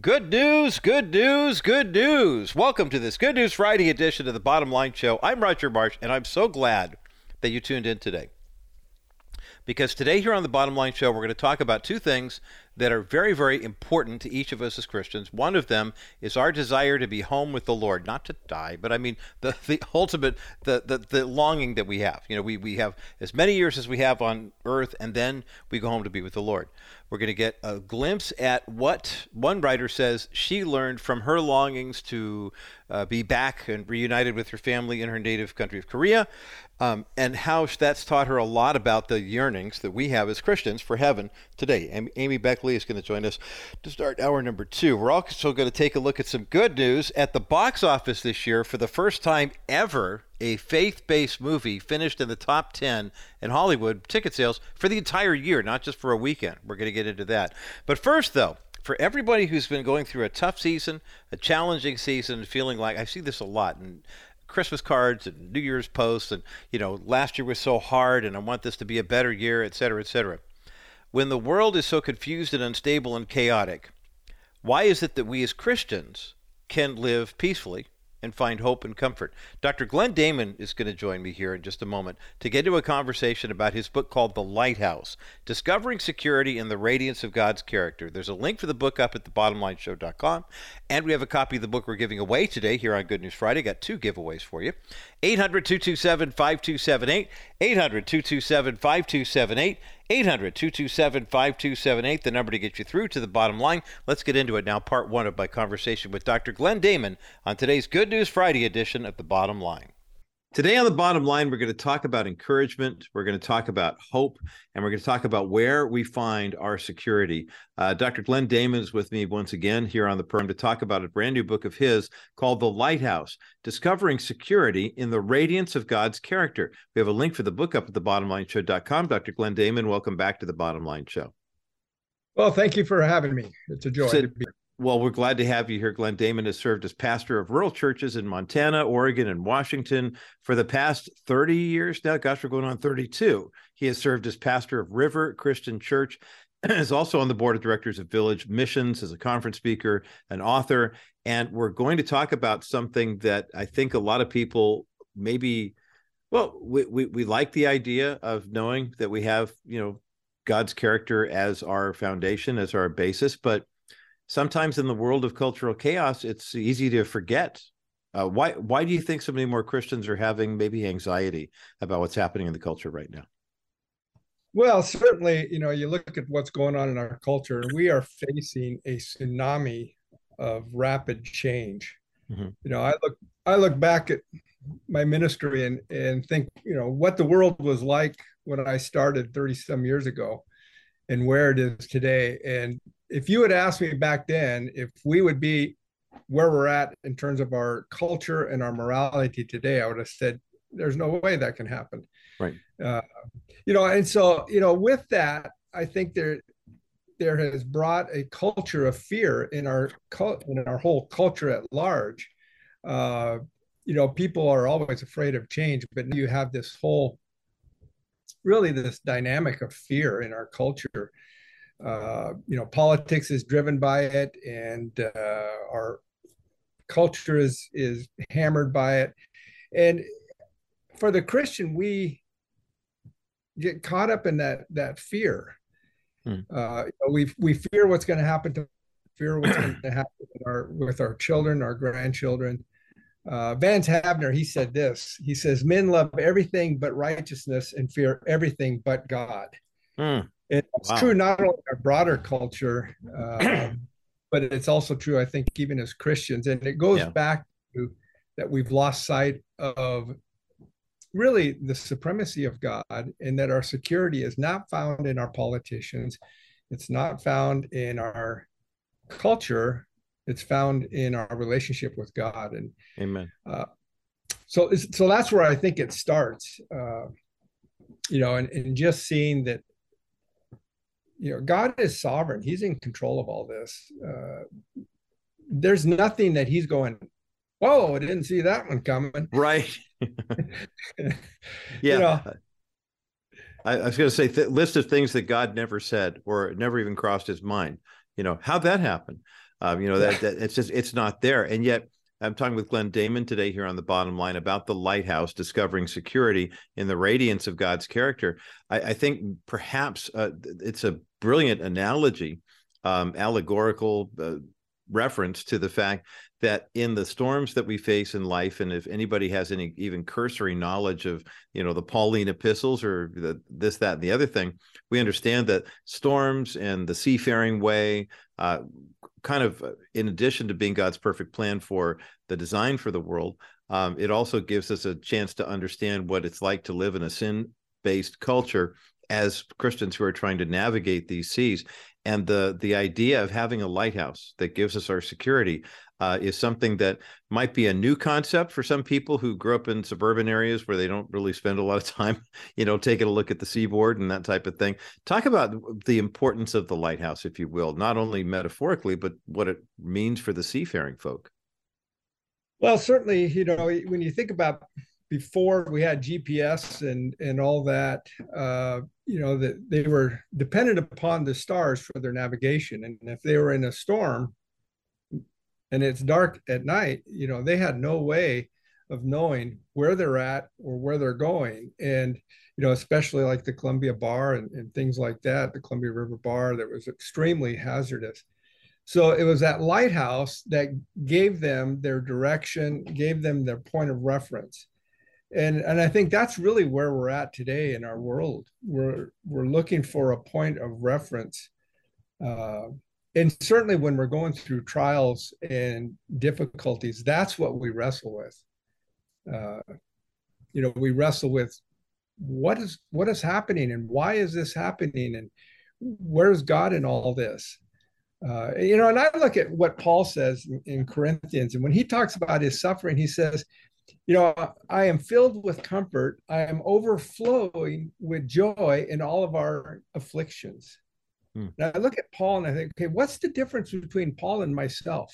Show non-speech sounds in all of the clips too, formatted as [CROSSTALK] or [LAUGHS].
Good news, good news, good news. Welcome to this Good News Friday edition of the Bottom Line Show. I'm Roger Marsh, and I'm so glad that you tuned in today. Because today, here on the Bottom Line Show, we're going to talk about two things that are very, very important to each of us as Christians. One of them is our desire to be home with the Lord, not to die, but I mean the, [LAUGHS] the ultimate, the, the, the longing that we have. You know, we, we have as many years as we have on earth, and then we go home to be with the Lord. We're going to get a glimpse at what one writer says she learned from her longings to uh, be back and reunited with her family in her native country of Korea, um, and how that's taught her a lot about the yearnings that we have as Christians for heaven today. Amy Baik Lee is going to join us to start hour number two. We're also going to take a look at some good news at the box office this year for the first time ever a faith based movie finished in the top 10 in Hollywood ticket sales for the entire year, not just for a weekend. We're going to get into that. But first, though, for everybody who's been going through a tough season, a challenging season, feeling like I see this a lot and Christmas cards and New Year's posts, and you know, last year was so hard, and I want this to be a better year, et cetera, et cetera. When the world is so confused and unstable and chaotic, why is it that we as Christians can live peacefully and find hope and comfort. Dr. Glenn Daman is going to join me here in just a moment to get into a conversation about his book called The Lighthouse Discovering Security in the Radiance of God's Character. There's a link for the book up at thebottomlineshow.com, and we have a copy of the book we're giving away today here on Good News Friday. Got two giveaways for you 800 227 5278. 800 227 5278. 800 227 5278, the number to get you through to the bottom line. Let's get into it now. Part one of my conversation with Dr. Glenn Daman on today's Good News Friday edition of The Bottom Line. Today on the bottom line, we're going to talk about encouragement. We're going to talk about hope, and we're going to talk about where we find our security. Uh, Dr. Glenn Daman is with me once again here on the program to talk about a brand new book of his called The Lighthouse Discovering Security in the Radiance of God's Character. We have a link for the book up at thebottomlineshow.com. Dr. Glenn Daman, welcome back to the Bottom Line Show. Well, thank you for having me. It's a joy Sit, to be well, we're glad to have you here. Glenn Daman has served as pastor of rural churches in Montana, Oregon, and Washington for the past 30 years now. Gosh, we're going on 32. He has served as pastor of River Christian Church, [CLEARS THROAT] is also on the board of directors of Village Missions as a conference speaker, an author. And we're going to talk about something that I think a lot of people maybe, well, we, we, we like the idea of knowing that we have, you know, God's character as our foundation, as our basis, but sometimes in the world of cultural chaos, it's easy to forget. Uh, why why do you think so many more Christians are having maybe anxiety about what's happening in the culture right now? Well, certainly, you know, you look at what's going on in our culture, and we are facing a tsunami of rapid change. Mm-hmm. You know, I look I look back at my ministry and and think, you know, what the world was like when I started 30 some years ago and where it is today. And if you had asked me back then if we would be where we're at in terms of our culture and our morality today, I would have said there's no way that can happen. Right. Uh, you know, and so you know, with that, I think there there has brought a culture of fear in our in our whole culture at large. Uh, you know, people are always afraid of change, but you have this whole really this dynamic of fear in our culture uh, you know, politics is driven by it, and uh, our culture is is hammered by it. And for the Christian, we get caught up in that that fear. Hmm. Uh, we we fear what's going to happen to fear what's going to [CLEARS THROAT] happen with our with our children, our grandchildren. Uh, Vance Havner, he said this. He says, "Men love everything but righteousness and fear everything but God." Hmm. It's wow. true not only in our broader culture, uh, [CLEARS THROAT] but it's also true, I think, even as Christians. And it goes yeah. back to that we've lost sight of really the supremacy of God and that our security is not found in our politicians. It's not found in our culture. It's found in our relationship with God. And Amen. Uh, so, so that's where I think it starts. Uh, you know, and, and just seeing that you know god is sovereign. He's in control of all this. Uh, there's nothing that he's going whoa i didn't see that one coming. [LAUGHS] Right. [LAUGHS] Yeah. you know, I, I, was going to say th- list of things that god never said or never even crossed his mind. You know how'd that happen? Um, you know that, that it's just it's not there, and yet I'm talking with Glenn Daman today here on the bottom line about the lighthouse, discovering security in the radiance of God's character. I, I think perhaps uh, it's a brilliant analogy, um, allegorical uh, reference to the fact that in the storms that we face in life, and if anybody has any even cursory knowledge of, you know, the Pauline epistles or the, this, that, and the other thing, we understand that storms and the seafaring way, uh, kind of in addition to being God's perfect plan for the design for the world, um, it also gives us a chance to understand what it's like to live in a sin based culture as Christians who are trying to navigate these seas. And the the idea of having a lighthouse that gives us our security uh, is something that might be a new concept for some people who grew up in suburban areas where they don't really spend a lot of [LAUGHS] time, you know, taking a look at the seaboard and that type of thing. Talk about the importance of the lighthouse, if you will, not only metaphorically, but what it means for the seafaring folk. Well, certainly, you know, when you think about before we had GPS and and all that, uh, you know, that they were dependent upon the stars for their navigation, and if they were in a storm, and it's dark at night, you know, they had no way of knowing where they're at or where they're going. And, you know, especially like the Columbia Bar and, and things like that, the Columbia River Bar that was extremely hazardous. So it was that lighthouse that gave them their direction, gave them their point of reference. And, and I think that's really where we're at today in our world. We're, we're looking for a point of reference uh, and certainly when we're going through trials and difficulties, that's what we wrestle with. Uh, you know, we wrestle with what is what is happening and why is this happening and where's God in all this? Uh, you know, and I look at what Paul says in, in Corinthians, and when he talks about his suffering, he says, you know, I am filled with comfort. I am overflowing with joy in all of our afflictions. Hmm. Now I look at Paul and I think, okay, what's the difference between Paul and myself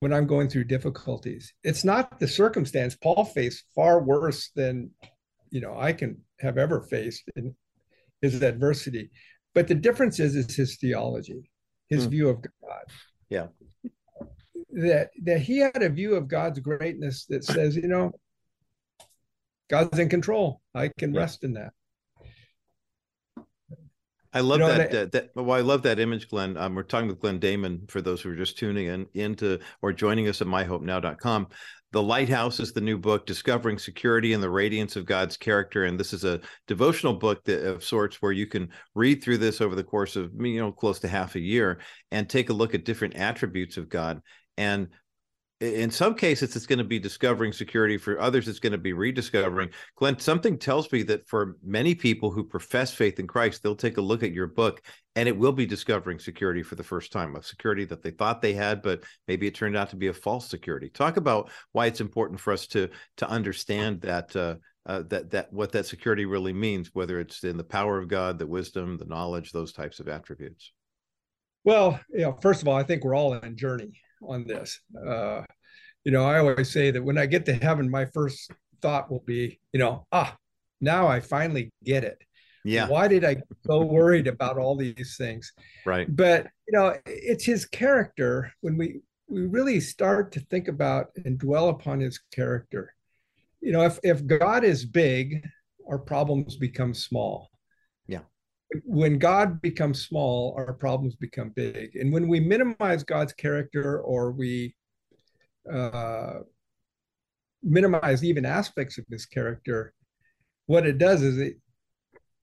when I'm going through difficulties? It's not the circumstance. Paul faced far worse than you know I can have ever faced in his adversity. But the difference is is his theology, his hmm. view of God. Yeah. That that he had a view of God's greatness that says, you know, God's in control. I can yeah. rest in that. I love you know, that, that, that. Well, I love that image, Glenn. Um, we're talking with Glenn Daman for those who are just tuning in into or joining us at myhopenow.com. The Lighthouse is the new book, Discovering Security and the Radiance of God's Character. And this is a devotional book that, of sorts where you can read through this over the course of, you know, close to half a year and take a look at different attributes of God and in some cases it's going to be discovering security for others it's going to be rediscovering. Glenn something tells me that for many people who profess faith in christ they'll take a look at your book and it will be discovering security for the first time a security that they thought they had but maybe it turned out to be a false security. Talk about why it's important for us to to understand that uh, uh, that that what that security really means whether it's in the power of god the wisdom the knowledge those types of attributes. Well you know first of all i think we're all in a journey on this. Uh, you know, I always say that when I get to heaven, my first thought will be, you know, ah, now I finally get it. Yeah. Why did I so worried about all these things? Right. But you know, it's his character when we we really start to think about and dwell upon his character. You know, if if God is big, our problems become small when God becomes small, our problems become big. And when we minimize God's character or we uh, minimize even aspects of his character, what it does is it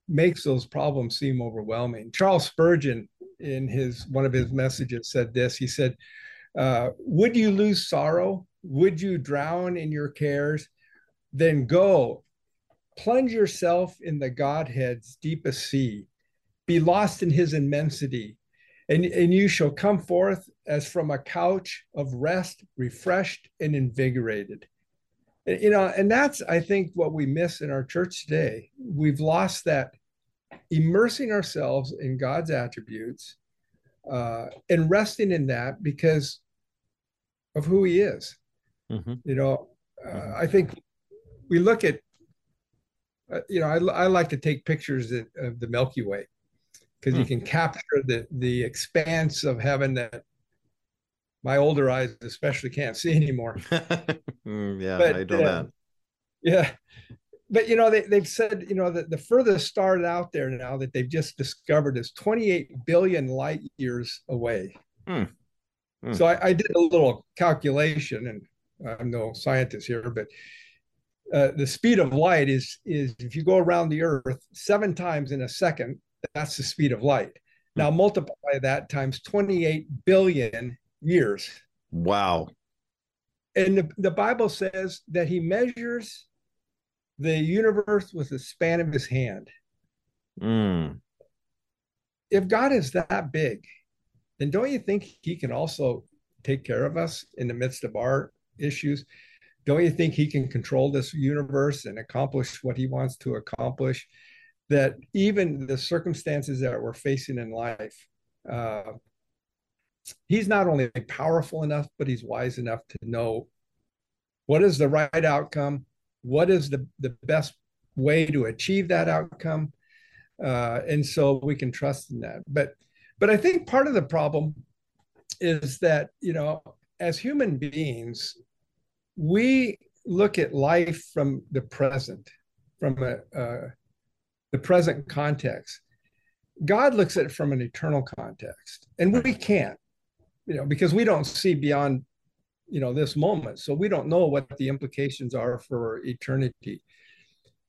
makes those problems seem overwhelming. Charles Spurgeon, in his one of his messages, said this. He said, uh, "Would you lose sorrow? Would you drown in your cares? Then go, plunge yourself in the Godhead's deepest sea." Be lost in his immensity. And, and you shall come forth as from a couch of rest, refreshed and invigorated. And, You know, and that's, I think, what we miss in our church today. We've lost that immersing ourselves in God's attributes uh, and resting in that because of who he is. Mm-hmm. You know, uh, mm-hmm. I think we look at, uh, you know, I, I like to take pictures of the Milky Way because you hmm. can capture the the expanse of heaven that my older eyes especially can't see anymore. [LAUGHS] Mm, yeah, but, I know uh, that. Yeah. But you know, they, they've said, you know, that the furthest star out there now that they've just discovered is 28 billion light years away. Hmm. Hmm. So I, I, did a little calculation, and I'm no scientist here, but uh, the speed of light is is if you go around the Earth seven times in a second, that's the speed of light. Hmm. Now multiply that times 28 billion years. Wow. And the, the Bible says that he measures the universe with the span of his hand. Mm. If God is that big, then don't you think he can also take care of us in the midst of our issues? Don't you think he can control this universe and accomplish what he wants to accomplish? That even the circumstances that we're facing in life, uh, he's not only powerful enough, but he's wise enough to know what is the right outcome, what is the, the best way to achieve that outcome. Uh, and so we can trust in that. But but I think part of the problem is that, you know, as human beings, we look at life from the present, from a, uh, the present context. God looks at it from an eternal context, and we can't you know, because we don't see beyond, you know, this moment. So we don't know what the implications are for eternity.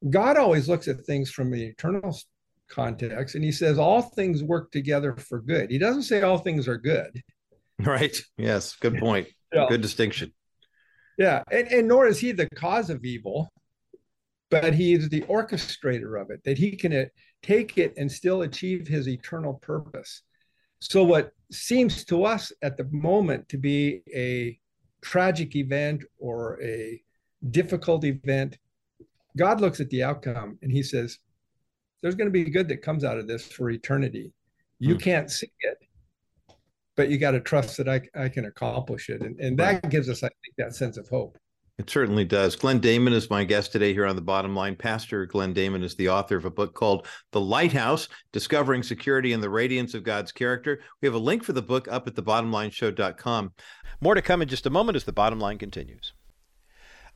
God always looks at things from the eternal context and he says all things work together for good. He doesn't say all things are good. Right. Yes. Good point. Yeah. Good distinction. Yeah. And, and nor is he the cause of evil, but he is the orchestrator of it, that he can uh, take it and still achieve his eternal purpose. So, what seems to us at the moment to be a tragic event or a difficult event, God looks at the outcome and he says, There's going to be good that comes out of this for eternity. You hmm. can't see it, but you got to trust that I, I can accomplish it. And, and that gives us, I think, that sense of hope. It certainly does. Glenn Daman is my guest today here on the bottom line. Pastor Glenn Daman is the author of a book called The Lighthouse Discovering Security and the Radiance of God's Character. We have a link for the book up at thebottomlineshow.com. More to come in just a moment as the bottom line continues.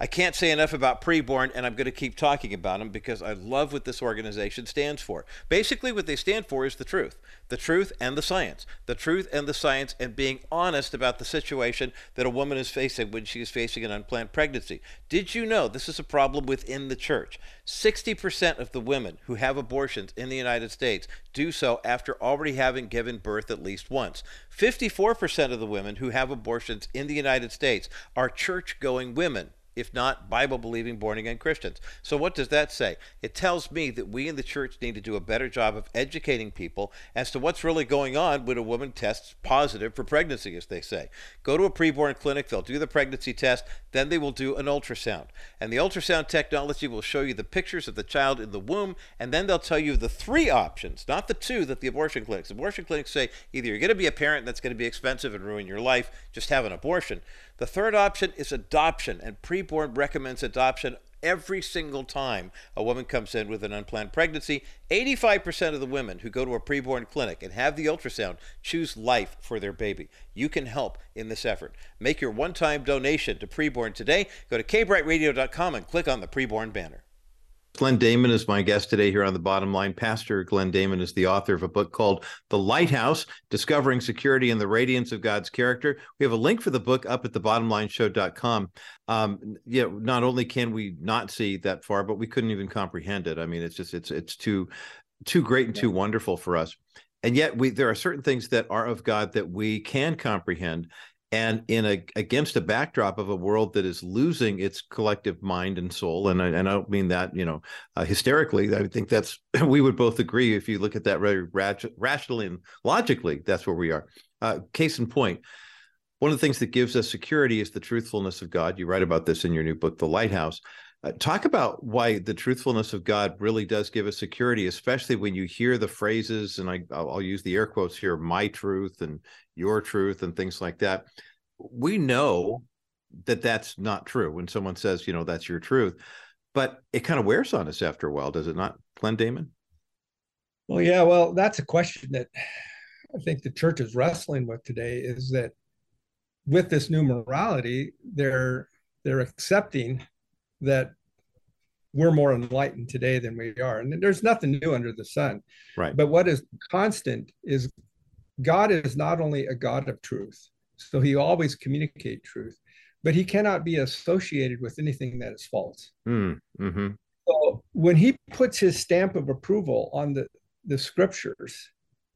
I can't say enough about preborn, and I'm going to keep talking about them because I love what this organization stands for. Basically, what they stand for is the truth the truth and the science. The truth and the science, and being honest about the situation that a woman is facing when she is facing an unplanned pregnancy. Did you know this is a problem within the church? 60% of the women who have abortions in the United States do so after already having given birth at least once. 54% of the women who have abortions in the United States are church going women if not Bible believing born again Christians. So, what does that say? It tells me that we in the church need to do a better job of educating people as to what's really going on when a woman tests positive for pregnancy, as they say. Go to a preborn clinic, they'll do the pregnancy test, then they will do an ultrasound. And the ultrasound technology will show you the pictures of the child in the womb, and then they'll tell you the three options, not the two that the abortion clinics. Abortion clinics say either you're going to be a parent that's going to be expensive and ruin your life, just have an abortion the third option is adoption, and preborn recommends adoption every single time a woman comes in with an unplanned pregnancy. 85% of the women who go to a preborn clinic and have the ultrasound choose life for their baby. You can help in this effort. Make your one time donation to preborn today. Go to kbrightradio.com and click on the preborn banner. Glenn Daman is my guest today here on the bottom line. Pastor Glenn Daman is the author of a book called The Lighthouse Discovering Security and the Radiance of God's Character. We have a link for the book up at thebottomlineshow.com. Um, yeah, not only can we not see that far, but we couldn't even comprehend it. I mean, it's just it's it's too too great and too wonderful for us. And yet we there are certain things that are of God that we can comprehend and in a against a backdrop of a world that is losing its collective mind and soul and I, and I don't mean that you know uh, hysterically I think that's [CLEARS THROAT] we would both agree if you look at that very rationally and logically that's where we are. Uh, case in point one of the things that gives us security is the truthfulness of God. You write about this in your new book The Lighthouse uh, talk about why the truthfulness of God really does give us security, especially when you hear the phrases, and I, I'll use the air quotes here, my truth and your truth and things like that. We know that that's not true when someone says, you know, that's your truth, but it kind of wears on us after a while, does it not, Glenn Daman? Well, yeah, well, that's a question that I think the church is wrestling with today is that with this new morality, they're they're accepting that we're more enlightened today than we are. And there's nothing new under the sun. Right. But what is constant is God is not only a God of truth, so he always communicate truth, but he cannot be associated with anything that is false. Mm, mm-hmm. So when he puts his stamp of approval on the, the scriptures,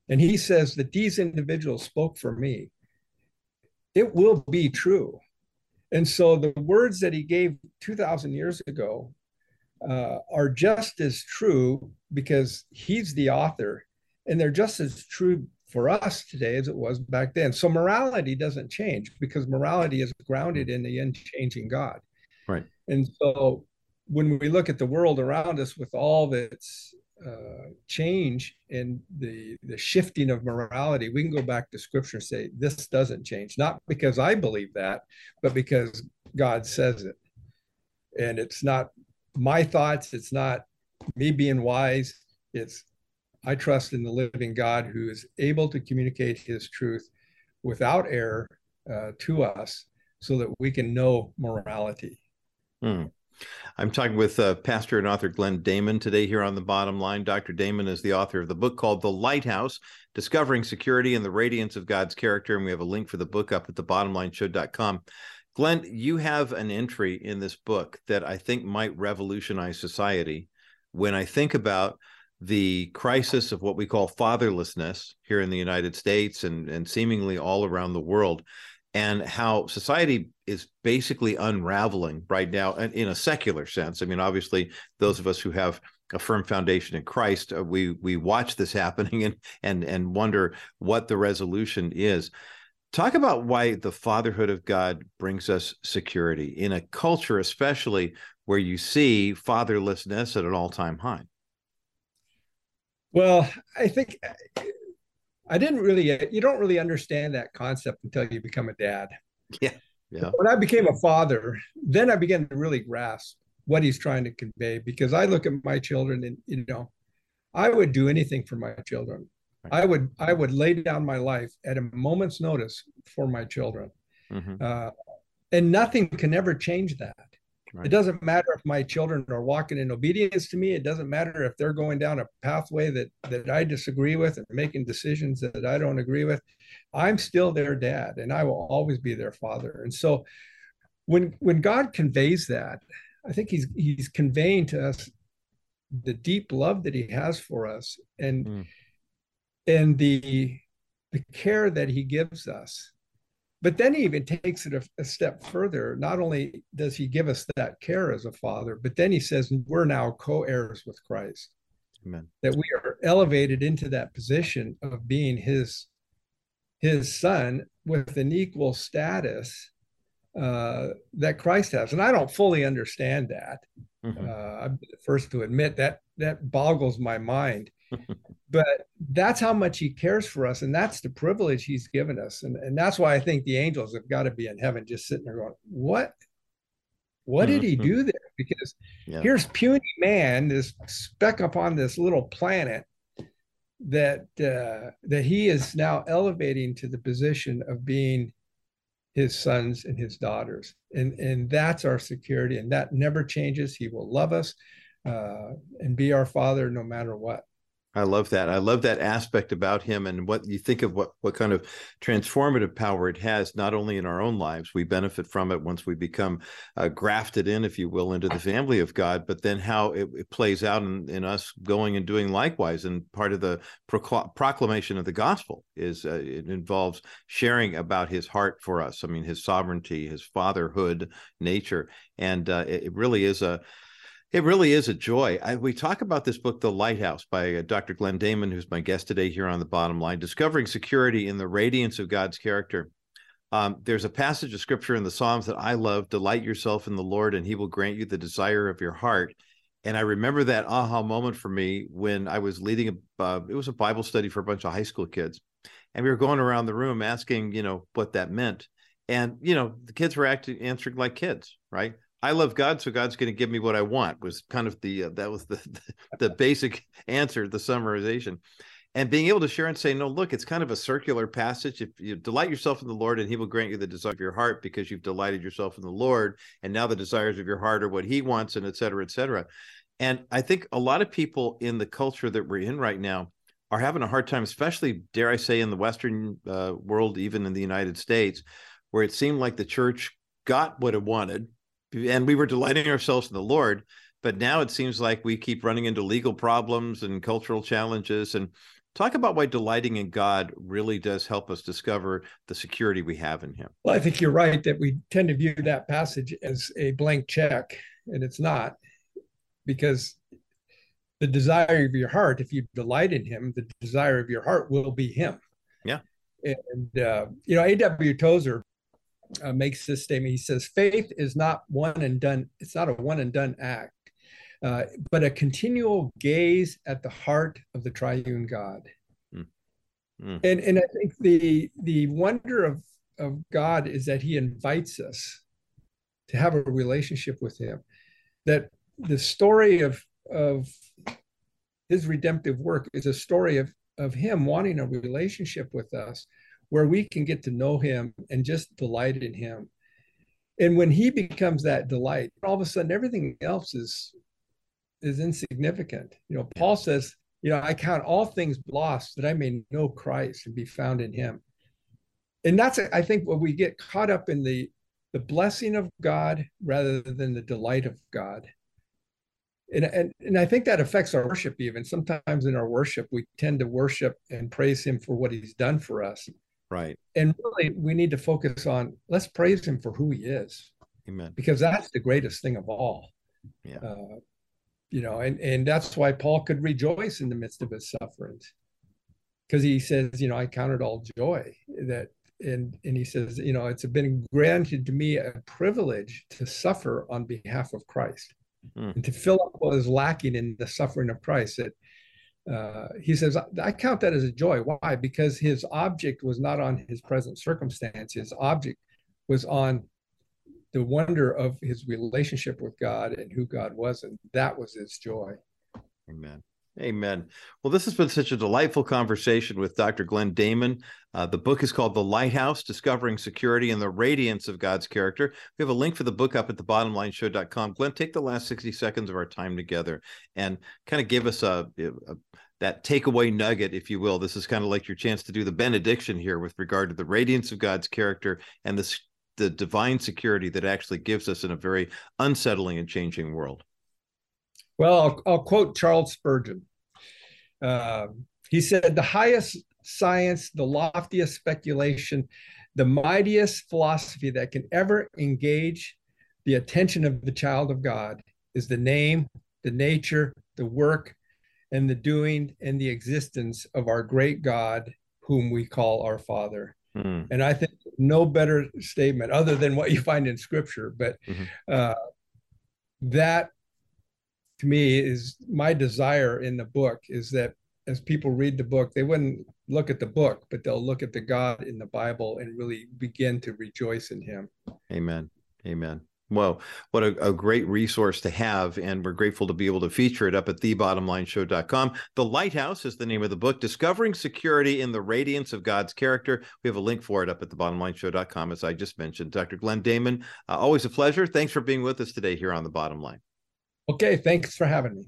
and he says that these individuals spoke for me, it will be true. And so the words that he gave 2,000 years ago uh, are just as true because he's the author, and they're just as true for us today as it was back then. So morality doesn't change because morality is grounded in the unchanging God. Right. And so when we look at the world around us with all its uh, change and the the shifting of morality, we can go back to Scripture and say this doesn't change, not because I believe that, but because God says it, and it's not my thoughts. It's not me being wise. It's I trust in the living God who is able to communicate His truth without error uh, to us, so that we can know morality. Hmm. I'm talking with uh, pastor and author Glenn Daman today here on the bottom line. Dr. Daman is the author of the book called The Lighthouse Discovering Security and the Radiance of God's Character. And we have a link for the book up at thebottomlineshow.com. Glenn, you have an entry in this book that I think might revolutionize society. When I think about the crisis of what we call fatherlessness here in the United States and, and seemingly all around the world, and how society is basically unraveling right now in a secular sense. I mean, obviously, those of us who have a firm foundation in Christ, uh, we we watch this [LAUGHS] happening and and and wonder what the resolution is. Talk about why the fatherhood of God brings us security in a culture, especially where you see fatherlessness at an all-time high. Well, I think I didn't really, you don't really understand that concept until you become a dad. Yeah. Yeah. When I became a father, then I began to really grasp what he's trying to convey because I look at my children and, you know, I would do anything for my children. Right. I would, I would lay down my life at a moment's notice for my children. Mm-hmm. Uh, and nothing can ever change that. Right. It doesn't matter if my children are walking in obedience to me. It doesn't matter if they're going down a pathway that that I disagree with and making decisions that I don't agree with. I'm still their dad, and I will always be their father. And so, when when God conveys that, I think he's he's conveying to us the deep love that he has for us, and mm. and the the care that he gives us but then he even takes it a, a, step further. Not only does he give us that care as a father, but then he says we're now co-heirs with Christ. Amen. That we are elevated into that position of being his his son with an equal status uh, that Christ has. And I don't fully understand that. Mm-hmm. Uh, I'm the first to admit that that boggles my mind. But that's how much he cares for us and that's the privilege he's given us. And, and that's why i think the angels have got to be in heaven just sitting there going what? What did he mm-hmm. do there? Because yeah. here's puny man this speck upon this little planet that uh, that he is now elevating to the position of being his sons and his daughters. And and that's our security and that never changes. He will love us uh, and be our father no matter what I love that. I love that aspect about him and what you think of what what kind of transformative power it has, not only in our own lives, we benefit from it once we become uh, grafted in, if you will, into the family of God, but then how it, it plays out in, in, us going and doing likewise. And part of the procl- proclamation of the gospel is uh, it involves sharing about his heart for us. I mean, his sovereignty, his fatherhood nature. And uh, it, it really is a it really is a joy. I, we talk about this book, The Lighthouse, by uh, Dr. Glenn Daman, who's my guest today here on the bottom line, Discovering Security in the Radiance of God's Character. Um, there's a passage of scripture in the Psalms that I love Delight yourself in the Lord, and he will grant you the desire of your heart. And I remember that aha moment for me when I was leading a, uh, it was a Bible study for a bunch of high school kids. And we were going around the room asking, you know, what that meant. And, you know, the kids were acting, answering like kids, right? I love God, so God's going to give me what I want. Was kind of the uh, that was the, [LAUGHS] the the [LAUGHS] basic answer, the summarization. and being able to share and say, no, look, it's kind of a circular passage. If you delight yourself in the Lord, and He will grant you the desire of your heart because you've delighted yourself in the Lord, and now the desires of your heart are what He wants, and et cetera, et cetera. And I think a lot of people in the culture that we're in right now are having a hard time, especially, dare I say, in the Western uh, world, even in the United States, where it seemed like the church got what it wanted, and we were delighting ourselves in the Lord. But now it seems like we keep running into legal problems and cultural challenges. And talk about why delighting in God really does help us discover the security we have in Him. Well, I think you're right that we tend to view that passage as a blank check, and it's not, because the desire of your heart, if you delight in Him, the desire of your heart will be Him. Yeah. And, uh, you know, A.W. Tozer uh, makes this statement. He says, faith is not one and done, it's not a one and done act uh, but a continual gaze at the heart of the triune God. Mm. Mm. And, and I think the, the wonder of, of God is that he invites us to have a relationship with him. That the story of, of his redemptive work is a story of, of him wanting a relationship with us where we can get to know him and just delight in him. And when he becomes that delight, all of a sudden everything else is is insignificant. You know, Paul says, you know, I count all things lost that I may know Christ and be found in him. And that's, I think, what we get caught up in the the blessing of God rather than the delight of God. And, and, and I think that affects our worship even. Sometimes in our worship, we tend to worship and praise him for what he's done for us. Right. And really, we need to focus on let's praise him for who he is. Amen. Because that's the greatest thing of all. Yeah. Uh, you know and and that's why paul could rejoice in the midst of his sufferings because he says you know i counted all joy that and and he says you know it's been granted to me a privilege to suffer on behalf of christ mm. and to fill up what is lacking in the suffering of christ that uh, he says i count that as a joy why because his object was not on his present circumstance his object was on the wonder of his relationship with God and who God was, and that was his joy. Amen. Amen. Well, this has been such a delightful conversation with Dr. Glenn Daman. Uh, the book is called The Lighthouse Discovering Security and the Radiance of God's Character. We have a link for the book up at the thebottomlineshow.com. Glenn, take the last 60 seconds of our time together and kind of give us a, a that takeaway nugget, if you will. This is kind of like your chance to do the benediction here with regard to the radiance of God's character and the the divine security that actually gives us in a very unsettling and changing world? Well, I'll, I'll quote Charles Spurgeon. Uh, he said, The highest science, the loftiest speculation, the mightiest philosophy that can ever engage the attention of the child of God is the name, the nature, the work, and the doing and the existence of our great God, whom we call our Father. Mm. And I think no better statement other than what you find in scripture. But mm-hmm. uh, that to me is my desire in the book is that as people read the book, they wouldn't look at the book, but they'll look at the God in the Bible and really begin to rejoice in him. Amen. Amen. Well, what a, a, great resource to have. And we're grateful to be able to feature it up at thebottomlineshow.com. The Lighthouse is the name of the book, Discovering Security in the Radiance of God's Character. We have a link for it up at thebottomlineshow.com, as I just mentioned. Dr. Glenn Daman, uh, always a pleasure. Thanks for being with us today here on The Bottom Line. Okay. Thanks for having me.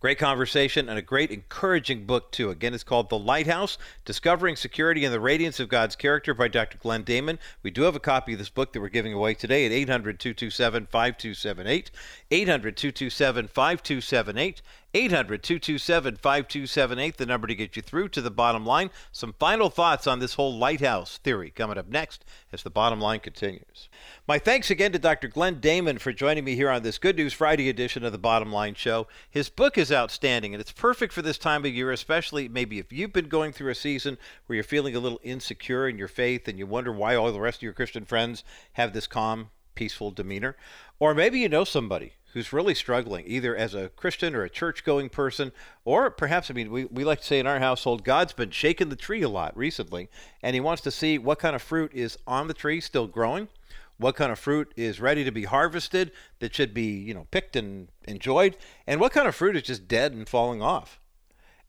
Great conversation and a great encouraging book, too. Again, it's called The Lighthouse Discovering Security and the Radiance of God's Character by Dr. Glenn Daman. We do have a copy of this book that we're giving away today at 800 227 5278. 800 227 5278. 800 227 5278, the number to get you through to the bottom line. Some final thoughts on this whole lighthouse theory coming up next as the bottom line continues. My thanks again to Dr. Glenn Daman for joining me here on this Good News Friday edition of the Bottom Line Show. His book is outstanding and it's perfect for this time of year, especially maybe if you've been going through a season where you're feeling a little insecure in your faith and you wonder why all the rest of your Christian friends have this calm, peaceful demeanor. Or maybe you know somebody who's really struggling, either as a Christian or a church going person, or perhaps, I mean, we, we like to say in our household, God's been shaking the tree a lot recently, and He wants to see what kind of fruit is on the tree still growing, what kind of fruit is ready to be harvested that should be, you know, picked and enjoyed, and what kind of fruit is just dead and falling off.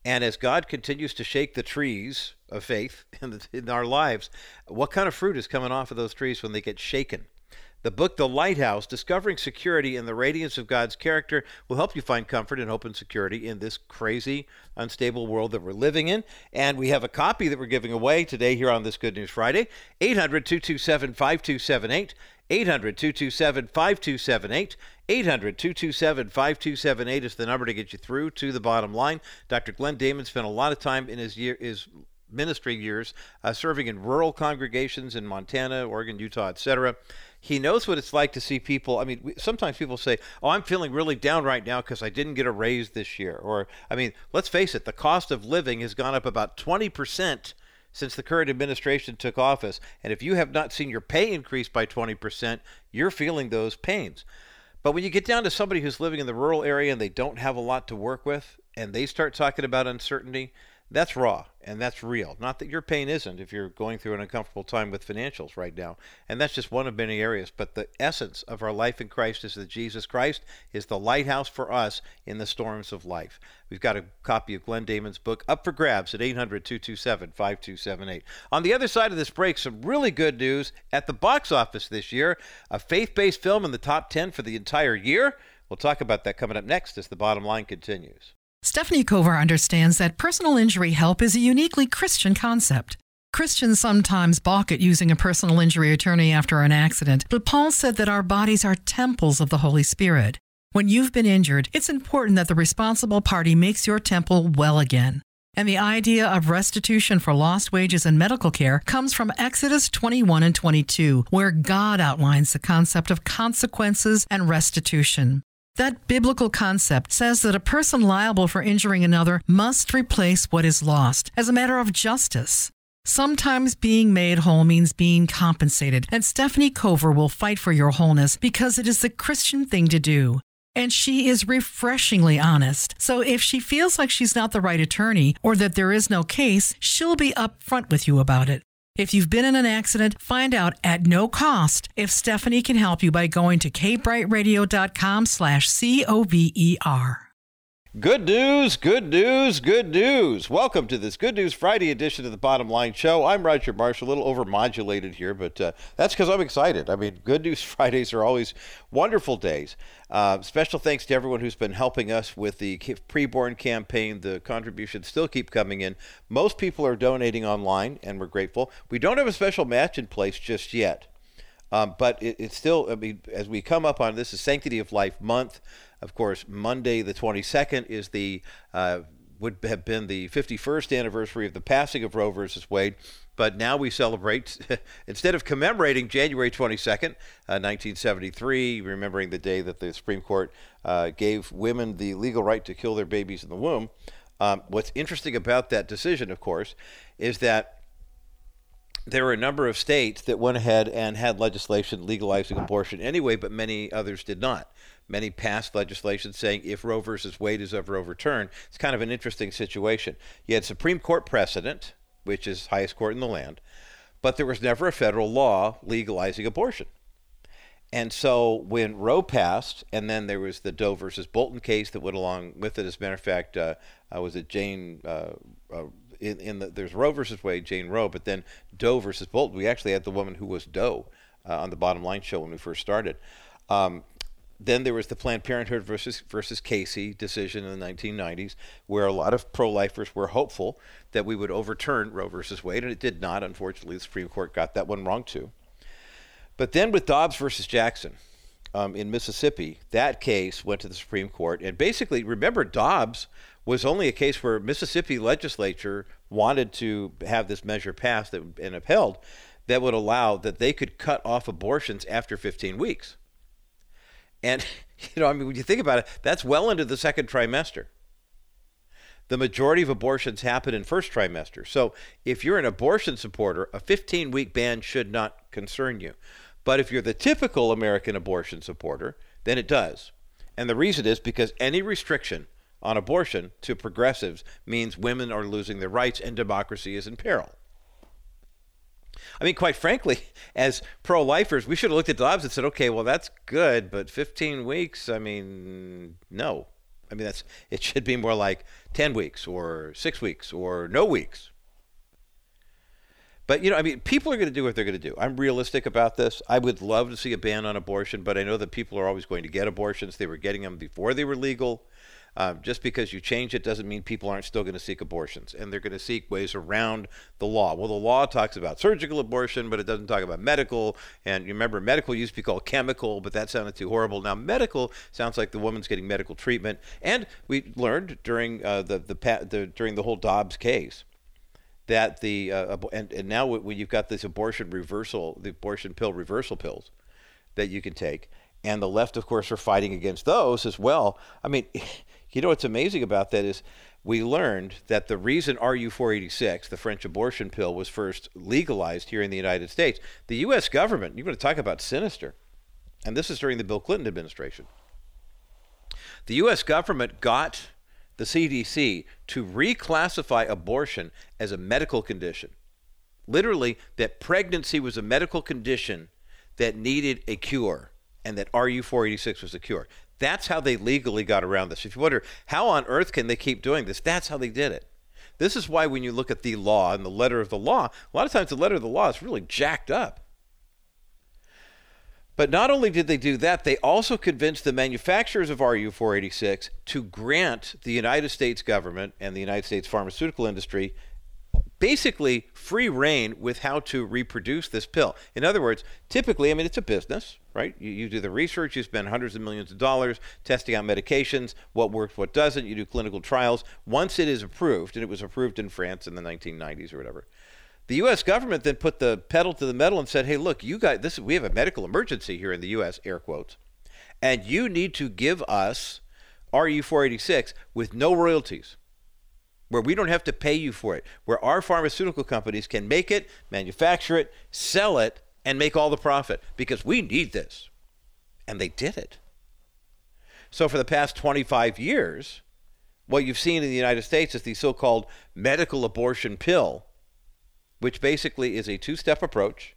And as God continues to shake the trees of faith [LAUGHS] in, the, in our lives, what kind of fruit is coming off of those trees when they get shaken? The book, The Lighthouse Discovering Security in the Radiance of God's Character, will help you find comfort and hope and security in this crazy, unstable world that we're living in. And we have a copy that we're giving away today here on this Good News Friday 800 227 5278. 800 227 5278. 800 227 5278 is the number to get you through to the bottom line. Dr. Glenn Daman spent a lot of time in his year, his ministry years uh, serving in rural congregations in Montana, Oregon, Utah, etc he knows what it's like to see people. I mean, sometimes people say, "Oh, I'm feeling really down right now because I didn't get a raise this year." Or, I mean, let's face it, the cost of living has gone up about 20 percent since the current administration took office. And if you have not seen your pay increase by 20 percent, you're feeling those pains. But when you get down to somebody who's living in the rural area and they don't have a lot to work with, and they start talking about uncertainty, that's raw and that's real. Not that your pain isn't if you're going through an uncomfortable time with financials right now. And that's just one of many areas. But the essence of our life in Christ is that Jesus Christ is the lighthouse for us in the storms of life. We've got a copy of Glenn Daman's book up for grabs at 800 227 5278. On the other side of this break, some really good news at the box office this year. A faith based film in the top 10 for the entire year. We'll talk about that coming up next as the bottom line continues. Stephanie Cover understands that personal injury help is a uniquely Christian concept. Christians sometimes balk at using a personal injury attorney after an accident, but Paul said that our bodies are temples of the Holy Spirit. When you've been injured, it's important that the responsible party makes your temple well again. And the idea of restitution for lost wages and medical care comes from Exodus 21 and 22, where God outlines the concept of consequences and restitution. That biblical concept says that a person liable for injuring another must replace what is lost as a matter of justice. Sometimes being made whole means being compensated, and Stephanie Cover will fight for your wholeness because it is the Christian thing to do. And she is refreshingly honest. So if she feels like she's not the right attorney or that there is no case, she'll be upfront with you about it. If you've been in an accident, find out at no cost if Stephanie can help you by going to kbrightradio.com slash C-O-V-E-R. Good news, good news, good news. Welcome to this Good News Friday edition of the Bottom Line Show. I'm Roger Marsh, a little overmodulated here, but uh, that's because I'm excited. I mean, Good News [LAUGHS] Fridays are always wonderful days. Uh, special thanks to everyone who's been helping us with the preborn campaign. The contributions still keep coming in. Most people are donating online, and we're grateful. We don't have a special match in place just yet. Um, but it, it's still, I mean, as we come up on this is Sanctity of Life Month. Of course, Monday the 22nd is the uh, would have been the 51st anniversary of the passing of Roe versus Wade. But now we celebrate, [LAUGHS] instead of commemorating January 22nd, uh, 1973, remembering the day that the Supreme Court uh, gave women the legal right to kill their babies in the womb. Um, what's interesting about that decision, of course, is that there were a number of states that went ahead and had legislation legalizing abortion anyway, but many others did not many passed legislation saying if Roe versus Wade is ever overturned, it's kind of an interesting situation. You had Supreme Court precedent, which is highest court in the land, but there was never a federal law legalizing abortion. And so when Roe passed, and then there was the Doe versus Bolton case that went along with it. As a matter of fact, uh, uh, was it Jane? Uh, uh in, in the, there's Roe versus Wade, Jane Roe, but then Doe versus Bolton. We actually had the woman who was Doe uh, on the Bottom Line show when we first started. Um, then there was the Planned Parenthood versus versus Casey decision in the 1990s, where a lot of pro-lifers were hopeful that we would overturn Roe versus Wade, and it did not. Unfortunately, the Supreme Court got that one wrong too. But then with Dobbs versus Jackson um, in Mississippi, that case went to the Supreme Court, and basically, remember, Dobbs was only a case where Mississippi legislature wanted to have this measure passed and upheld that would allow that they could cut off abortions after 15 weeks. And, [LAUGHS] you know, I mean, when you think about it, that's well into the second trimester. The majority of abortions happen in first trimester. So if you're an abortion supporter, a 15 week ban should not concern you. But if you're the typical American abortion supporter, then it does. And the reason is because any restriction on abortion to progressives means women are losing their rights and democracy is in peril. I mean, quite frankly, [LAUGHS] as pro lifers, we should have looked at Dobbs and said, okay, well, that's good, but 15 weeks, I mean, no. I mean, that's [LAUGHS] it should be more like 10 weeks or six weeks or no weeks. But, you know, I mean, people are going to do what they're going to do. I'm realistic about this. I would love to see a ban on abortion, but I know that people are always going to get abortions. They were getting them before they were legal. Um, just because you change it doesn't mean people aren't still going to seek abortions, and they're going to seek ways around the law. Well, the law talks about surgical abortion, but it doesn't talk about medical. And you remember, medical used to be called chemical, but that sounded too horrible. Now, medical sounds like the woman's getting medical treatment. And we learned during uh, the, the, the during the whole Dobbs case that the uh, and, and now when you've got this abortion reversal, the abortion pill reversal pills that you can take, and the left, of course, are fighting against those as well. I mean. [LAUGHS] You know what's amazing about that is we learned that the reason RU486, the French abortion pill, was first legalized here in the United States, the U.S. government, you're going to talk about sinister, and this is during the Bill Clinton administration. The U.S. government got the CDC to reclassify abortion as a medical condition. Literally, that pregnancy was a medical condition that needed a cure, and that RU486 was a cure. That's how they legally got around this. If you wonder how on earth can they keep doing this, that's how they did it. This is why when you look at the law and the letter of the law, a lot of times the letter of the law is really jacked up. But not only did they do that, they also convinced the manufacturers of RU 486 to grant the United States government and the United States pharmaceutical industry basically free reign with how to reproduce this pill. In other words, typically, I mean, it's a business, right? You, you do the research, you spend hundreds of millions of dollars testing out medications, what works, what doesn't. You do clinical trials. Once it is approved, and it was approved in France in the 1990s or whatever, the U.S. government then put the pedal to the metal and said, "Hey, look, you guys, this we have a medical emergency here in the U.S. Air quotes, and you need to give us RU486 with no royalties." Where we don't have to pay you for it, where our pharmaceutical companies can make it, manufacture it, sell it, and make all the profit because we need this. And they did it. So for the past 25 years, what you've seen in the United States is the so called medical abortion pill, which basically is a two step approach.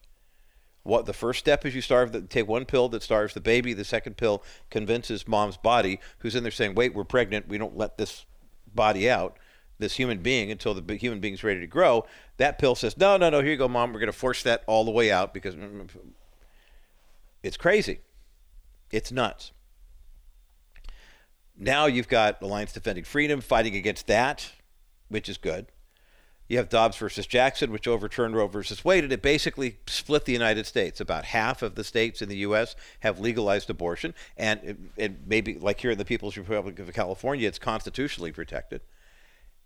What the first step is you starve the, take one pill that starves the baby. The second pill convinces mom's body, who's in there saying, "Wait, we're pregnant. We don't let this body out." This human being until the human being's ready to grow. That pill says, no, no, no, here you go, mom. We're going to force that all the way out because mm, mm, mm. it's crazy. It's nuts. Now you've got Alliance Defending Freedom fighting against that, which is good. You have Dobbs versus Jackson, which overturned Roe versus Wade, and it basically split the United States. About half of the states in the U.S. have legalized abortion, and it, maybe, like here in the People's Republic of California, it's constitutionally protected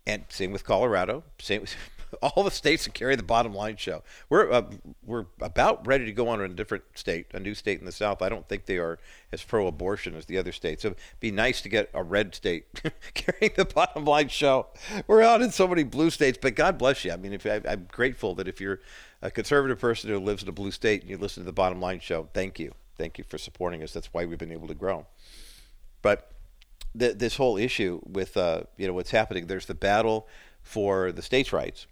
and same with Colorado. Same with [LAUGHS] all the states that carry the bottom line show. We're uh, we're about ready to go on in a different state, a new state in the South. I don't think they are as pro-abortion as the other states. So it'd be nice to get a red state [LAUGHS] carrying the bottom line show. We're out in so many blue states, but God bless you. I mean, if I, I'm grateful that if you're a conservative person who lives in a blue state and you listen to the bottom line show, thank you, thank you for supporting us. That's why we've been able to grow. But the, this whole issue with uh, you know what's happening. There's the battle for the states' rights,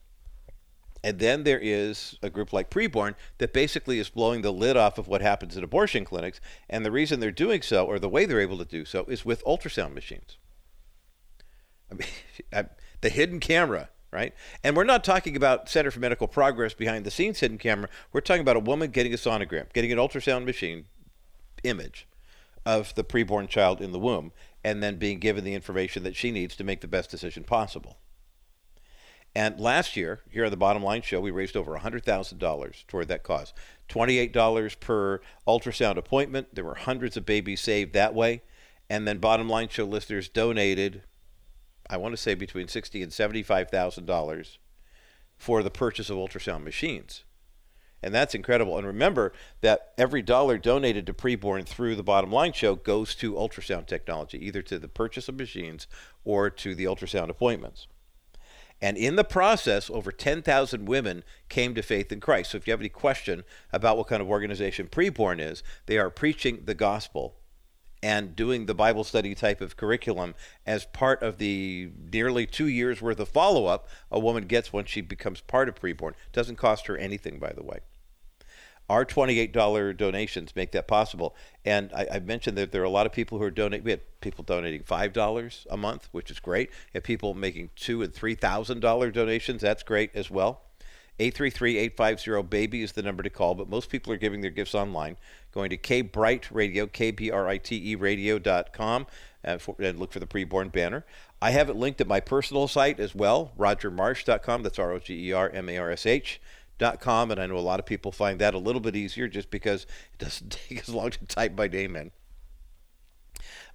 and then there is a group like Preborn that basically is blowing the lid off of what happens in abortion clinics. And the reason they're doing so, or the way they're able to do so, is with ultrasound machines. I mean, [LAUGHS] the hidden camera, right? And we're not talking about Center for Medical Progress behind the scenes hidden camera. We're talking about a woman getting a sonogram, getting an ultrasound machine image of the preborn child in the womb, and then being given the information that she needs to make the best decision possible. And last year, here on the Bottom Line Show, we raised over $100,000 toward that cause. $28 per ultrasound appointment. There were hundreds of babies saved that way. And then Bottom Line Show listeners donated, I want to say between sixty and $75,000 for the purchase of ultrasound machines. And that's incredible. And remember that every dollar donated to preborn through the bottom line show goes to ultrasound technology, either to the purchase of machines or to the ultrasound appointments. And in the process, over 10,000 women came to faith in Christ. So if you have any question about what kind of organization preborn is, they are preaching the gospel and doing the Bible study type of curriculum as part of the nearly two years worth of follow up a woman gets once she becomes part of preborn. Doesn't cost her anything, by the way. Our $28 donations make that possible. And I, I, mentioned that there are a lot of people who are donating. We have people donating $5 a month, which is great. We people making two and $3,000 donations. That's great as well. 833-850-BABY is the number to call, but most people are giving their gifts online. Going to KBRITE Radio, K-B-R-I-T-E radio.com and, uh, for, and look for the preborn banner. I have it linked at my personal site as well, rogermarsh.com. That's R-O-G-E-R-M-A-R-S-H com, and I know a lot of people find that a little bit easier just because it doesn't [LAUGHS] take as long to type my name in.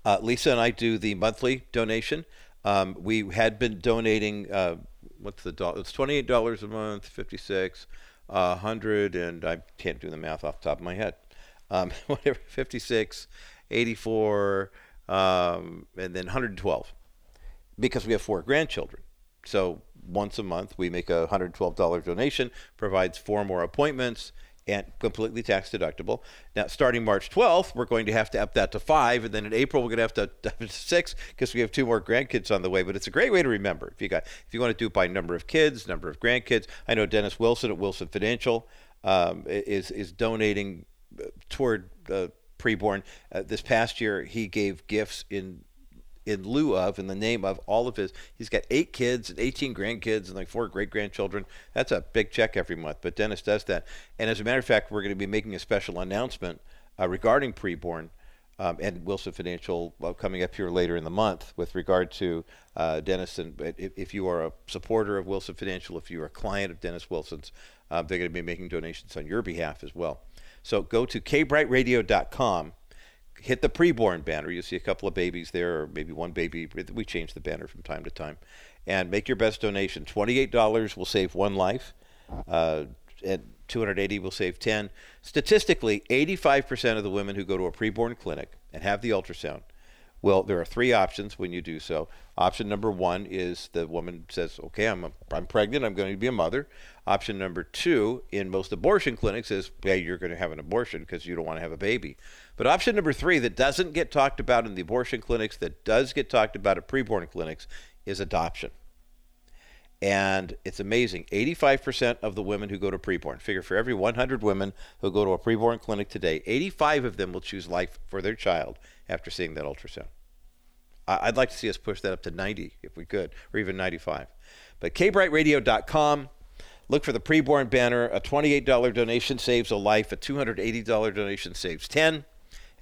Uh, Lisa and I do the monthly donation. Um, we had been donating. Uh, what's the dollar? It's twenty eight dollars a month, fifty six, uh, hundred, and I can't do the math off the top of my head. Um, [LAUGHS] whatever, 56, 84, um, and then 112, because we have four grandchildren. So once a month. We make a $112 donation, provides four more appointments, and completely tax deductible. Now, starting March 12th, we're going to have to up that to five, and then in April we're going to have to [LAUGHS] up it to six because we have two more grandkids on the way. But it's a great way to remember if you got if you want to do it by number of kids, number of grandkids. I know Dennis Wilson at Wilson Financial um, is is donating uh, toward uh, preborn. Uh, this past year, he gave gifts in in lieu of, in the name of all of his. He's got eight kids and 18 grandkids and like four great grandchildren. That's a big check every month. But Dennis does that. And as a matter of fact, we're going to be making a special announcement uh, regarding preborn. Um, and Wilson Financial well, coming up here later in the month with regard to uh, Dennis. And if, if, you are a supporter of Wilson Financial, if you are a client of Dennis Wilson's, uh, they're going to be making donations on your behalf as well. So go to kbriteradio.com hit the preborn banner. You see a couple of babies there, or maybe one baby. We change the banner from time to time. And make your best donation. $28 will save one life. Uh, and 280 will save 10. Statistically, 85% of the women who go to a preborn clinic and have the ultrasound well, there are three options when you do so. Option number one is the woman says, "Okay, I'm a, I'm pregnant. I'm going to be a mother." Option number two in most abortion clinics is, "Hey, you're going to have an abortion because you don't want to have a baby." But option number three that doesn't get talked about in the abortion clinics, that does get talked about at preborn clinics, is adoption. And it's amazing. 85% of the women who go to preborn, figure for every 100 women who go to a preborn clinic today, 85 of them will choose life for their child after seeing that ultrasound. I'd like to see us push that up to 90 if we could, or even 95. But kbriteradio.com. Look for the preborn banner. A $28 donation saves a life. A $280 donation saves 10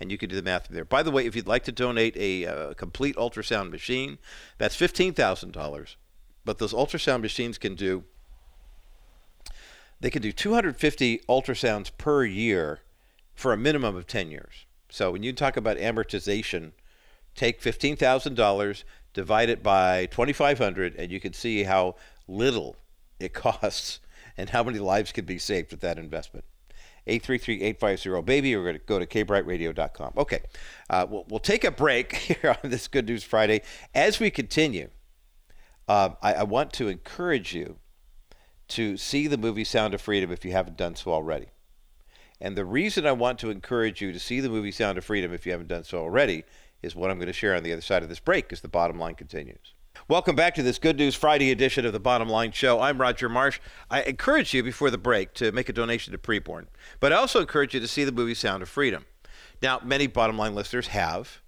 and you can do the math there. By the way, if you'd like to donate a uh, complete ultrasound machine, that's $15,000. But those ultrasound machines can do they can do 250 ultrasounds per year for a minimum of 10 years. So when you talk about amortization, take $15,000, divide it by 2500 and you can see how little it [LAUGHS] costs and how many lives can be saved with that investment. 833-850-BABY. We're going to go to kbriteradio.com. Okay, uh, we'll, we'll take a break [LAUGHS] here on this Good News Friday. As we continue, uh, I, I want to encourage you to see the movie Sound of Freedom if you haven't done so already. And the reason I want to encourage you to see the movie Sound of Freedom if you haven't done so already is what I'm going to share on the other side of this break as the bottom line continues. Welcome back to this Good News Friday edition of the Bottom Line Show. I'm Roger Marsh. I encourage you before the break to make a donation to Preborn, but I also encourage you to see the movie Sound of Freedom. Now, many Bottom Line listeners have,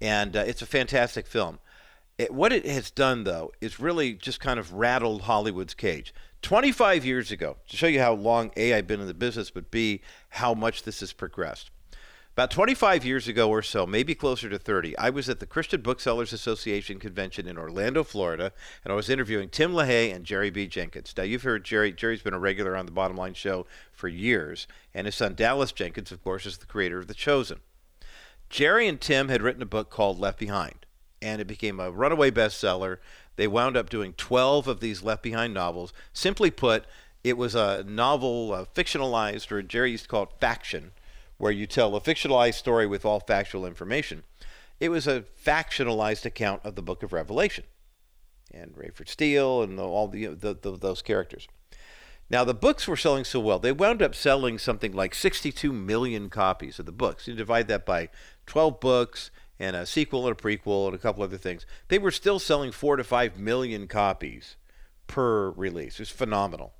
and uh, it's a fantastic film. It, what it has done, though, is really just kind of rattled Hollywood's cage. 25 years ago, to show you how long A, I've been in the business, but B, how much this has progressed. About 25 years ago or so, maybe closer to 30, I was at the Christian Booksellers Association convention in Orlando, Florida, and I was interviewing Tim LaHaye and Jerry B. Jenkins. Now, you've heard Jerry. Jerry's been a regular on the Bottom Line show for years, and his son Dallas Jenkins, of course, is the creator of The Chosen. Jerry and Tim had written a book called Left Behind, and it became a runaway bestseller. They wound up doing 12 of these Left Behind novels. Simply put, it was a novel, fictionalized, or Jerry used to call it faction where you tell a fictionalized story with all factual information. It was a factionalized account of the book of Revelation and Rayford Steele and the, all the, the, the, those characters. Now, the books were selling so well, they wound up selling something like 62 million copies of the books. You divide that by 12 books and a sequel and a prequel and a couple other things. They were still selling 4 to 5 million copies per release. It was phenomenal.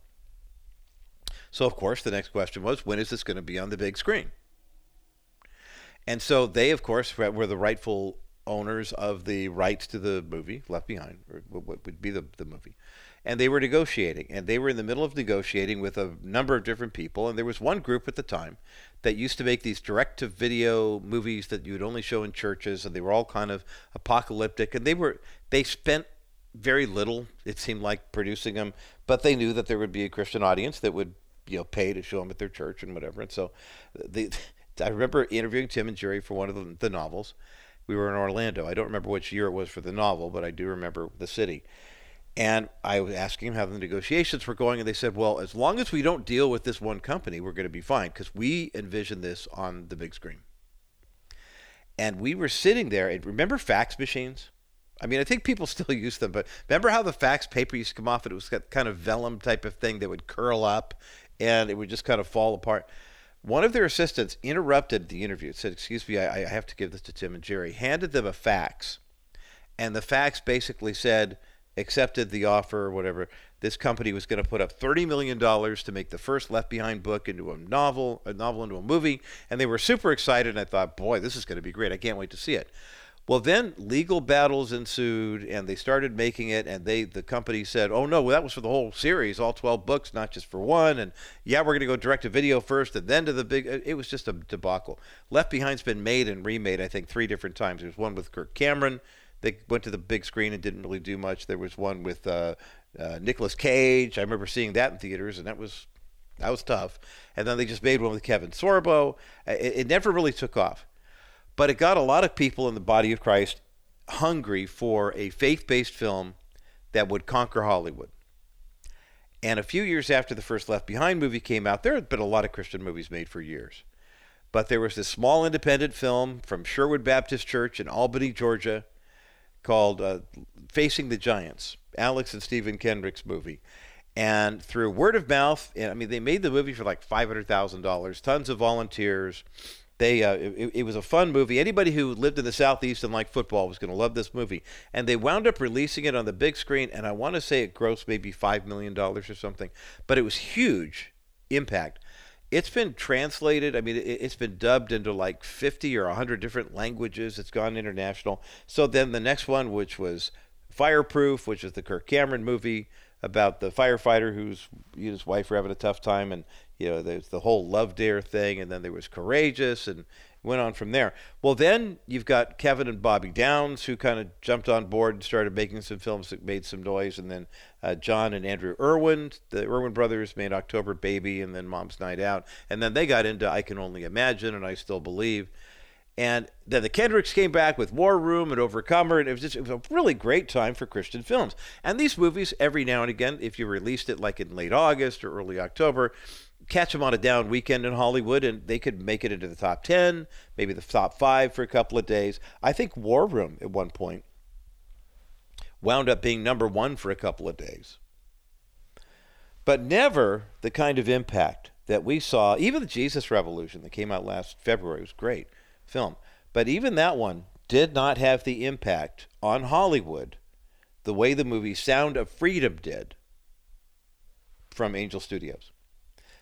So, of course, the next question was when is this going to be on the big screen? And so they, of course, were the rightful owners of the rights to the movie Left Behind, or what would be the, the movie. And they were negotiating, and they were in the middle of negotiating with a number of different people. And there was one group at the time that used to make these direct to video movies that you would only show in churches, and they were all kind of apocalyptic. And they were they spent very little, it seemed like, producing them, but they knew that there would be a Christian audience that would you know pay to show them at their church and whatever. And so, the, [LAUGHS] I remember interviewing Tim and Jerry for one of the, the novels. We were in Orlando. I don't remember which year it was for the novel, but I do remember the city. And I was asking them how the negotiations were going, and they said, "Well, as long as we don't deal with this one company, we're going to be fine because we envision this on the big screen." And we were sitting there, and remember fax machines? I mean, I think people [LAUGHS] still use them, but remember how the fax paper used to come off and it was kind of vellum type of thing that would curl up and it would just kind of fall apart. One of their assistants interrupted the interview, said, Excuse me, I, I have to give this to Tim and Jerry, handed them a fax. And the fax basically said, accepted the offer or whatever. This company was going to put up $30 million to make the first Left Behind book into a novel, a novel into a movie. And they were super excited. And I thought, boy, this is going to be great. I can't wait to see it. Well, then legal battles ensued, and they started making it. And they, the company said, "Oh no, well, that was for the whole series, all 12 books, not just for one." And yeah, we're going to go direct to video first, and then to the big. It was just a debacle. Left Behind's been made and remade, I think, three different times. There's one with Kirk Cameron. They went to the big screen and didn't really do much. There was one with uh, uh, Nicolas Cage. I remember seeing that in theaters, and that was that was tough. And then they just made one with Kevin Sorbo. It, it never really took off. But it got a lot of people in the body of Christ hungry for a faith based film that would conquer Hollywood. And a few years after the first Left Behind movie came out, there had been a lot of Christian movies made for years. But there was this small independent film from Sherwood Baptist Church in Albany, Georgia, called uh, Facing the Giants, Alex and Stephen Kendrick's movie. And through word of mouth, I mean, they made the movie for like $500,000, tons of volunteers they uh, it, it, was a fun movie. Anybody who lived in the southeast and liked football was going to love this movie. And they wound up releasing it on the big screen, and I want to say it grossed maybe five million dollars or something, but it was huge impact. It's been translated. I mean, it, has been dubbed into like 50 or 100 different languages. It's gone international. So then the next one, which was Fireproof, which is the Kirk Cameron movie about the firefighter whose his wife were having a tough time, and you know, there's the whole Love Dare thing, and then there was Courageous, and went on from there. Well, then you've got Kevin and Bobby Downes, who kind of jumped on board and started making some films that made some noise, and then uh, Jon and Andrew Erwin, the Erwin brothers, made October Baby, and then Mom's Night Out, and then they got into I Can Only Imagine, and I Still Believe. And then the Kendricks came back with War Room and Overcomer, and it was just it was a really great time for Christian films. And these movies, every now and again, if you released it like in late August or early October, catch them on a down weekend in Hollywood, and they could make it into the top 10, maybe the top five for a couple of days. I think War Room at one point wound up being number one for a couple of days. But never the kind of impact that we saw. Even the Jesus Revolution that came out last February was great film. But even that one did not have the impact on Hollywood the way the movie Sound of Freedom did from Angel Studios.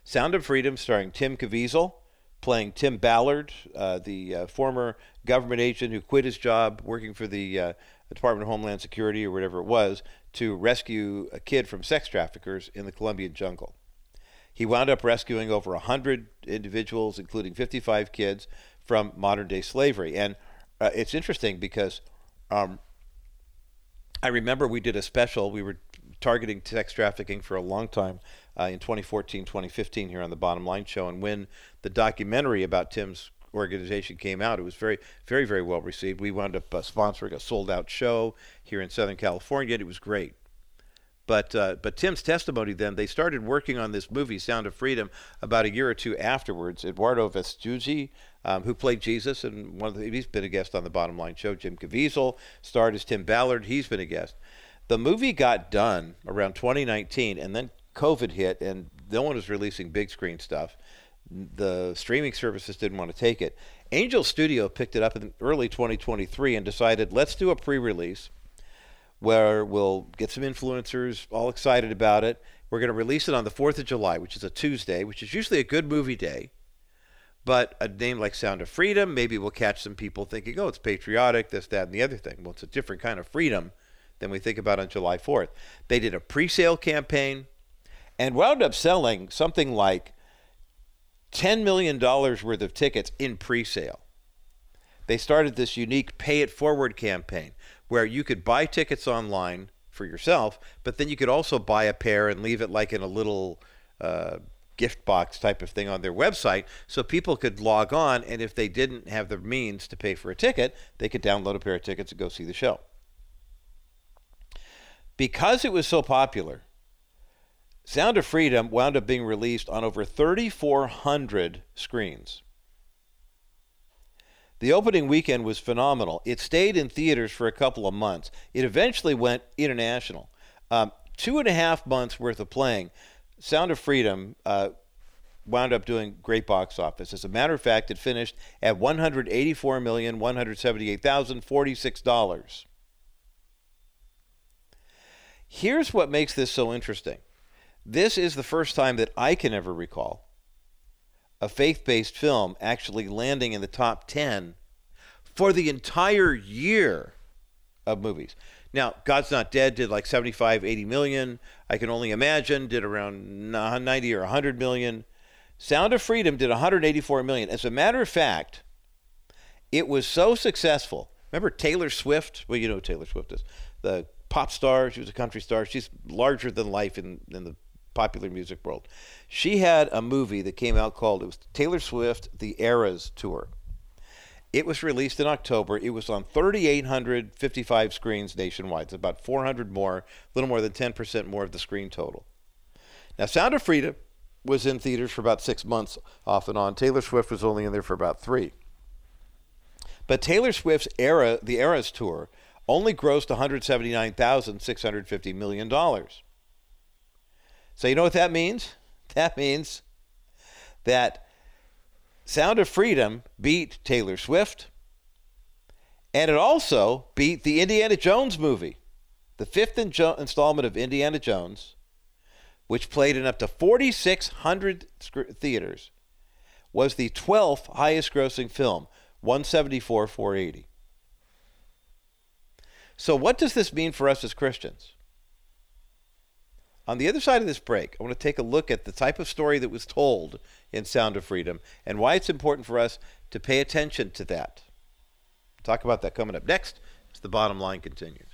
Sound of Freedom, starring Tim Caviezel, playing Tim Ballard, uh, the uh, former government agent who quit his job working for the uh, Department of Homeland Security or whatever it was to rescue a kid from sex traffickers in the Colombian jungle. He wound up rescuing over 100 individuals, including 55 kids, from modern day slavery. And uh, it's interesting because um, I remember we did a special, we were targeting sex trafficking for a long time uh, in 2014, 2015 here on the Bottom Line Show. And when the documentary about Tim's organization came out, it was very, very, very well received. We wound up uh, sponsoring a sold out show here in Southern California. And it was great. But uh, but Tim's testimony then they started working on this movie Sound of Freedom about a year or two afterwards. Eduardo Verástegui, um, who played Jesus, and one of the, he's been a guest on the Bottom Line Show. Jim Caviezel starred as Tim Ballard. He's been a guest. The movie got done around 2019, and then COVID hit, and no one was releasing big screen stuff. The streaming services didn't want to take it. Angel Studio picked it up in early 2023 and decided let's do a pre release where we'll get some influencers all excited about it. We're going to release it on the 4th of July, which is a Tuesday, which is usually a good movie day. But a name like Sound of Freedom, maybe we'll catch some people thinking, oh, it's patriotic, this, that, and the other thing. Well, it's a different kind of freedom than we think about on July 4th. They did a pre sale campaign and wound up selling something like $10 million worth of tickets in pre sale. They started this unique pay it forward campaign where you could buy tickets online for yourself, but then you could also buy a pair and leave it like in a little uh, gift box type of thing on their website so people could log on and if they didn't have the means to pay for a ticket, they could download a pair of tickets and go see the show. Because it was so popular, Sound of Freedom wound up being released on over 3,400 screens. The opening weekend was phenomenal. It stayed in theaters for a couple of months. It eventually went international. Um, two and a half months worth of playing. Sound of Freedom uh, wound up doing great box office. As a matter of fact, it finished at $184,178,046. Here's what makes this so interesting. This is the first time that I can ever recall a faith based film actually landing in the top 10 for the entire year of movies. Now, God's Not Dead did like 75, 80 million. I can only imagine did around 90 or 100 million. Sound of Freedom did 184 million. As a matter of fact, it was so successful. Remember Taylor Swift? Well, you know Taylor Swift is the pop star. She was a country star. She's larger than life in, in the popular music world. She had a movie that came out called it was Taylor Swift The Eras Tour. It was released in October. It was on 3,855 screens nationwide. It's about 400 more, a little more than 10% more of the screen total. Now, Sound of Freedom was in theaters for about six months off and on. Taylor Swift was only in there for about three. But Taylor Swift's era, the Eras tour, only grossed $179,650 million. So you know what that means? [LAUGHS] That means that Sound of Freedom beat Taylor Swift, and it also beat the Indiana Jones movie, the fifth installment of Indiana Jones, which played in up to 4,600 theaters, was the 12th highest grossing film, 174 480. So, what does this mean for us as Christians? On the other side of this break, I want to take a look at the type of story that was told in Sound of Freedom and why it's important for us to pay attention to that. Talk about that coming up next as the bottom line continues.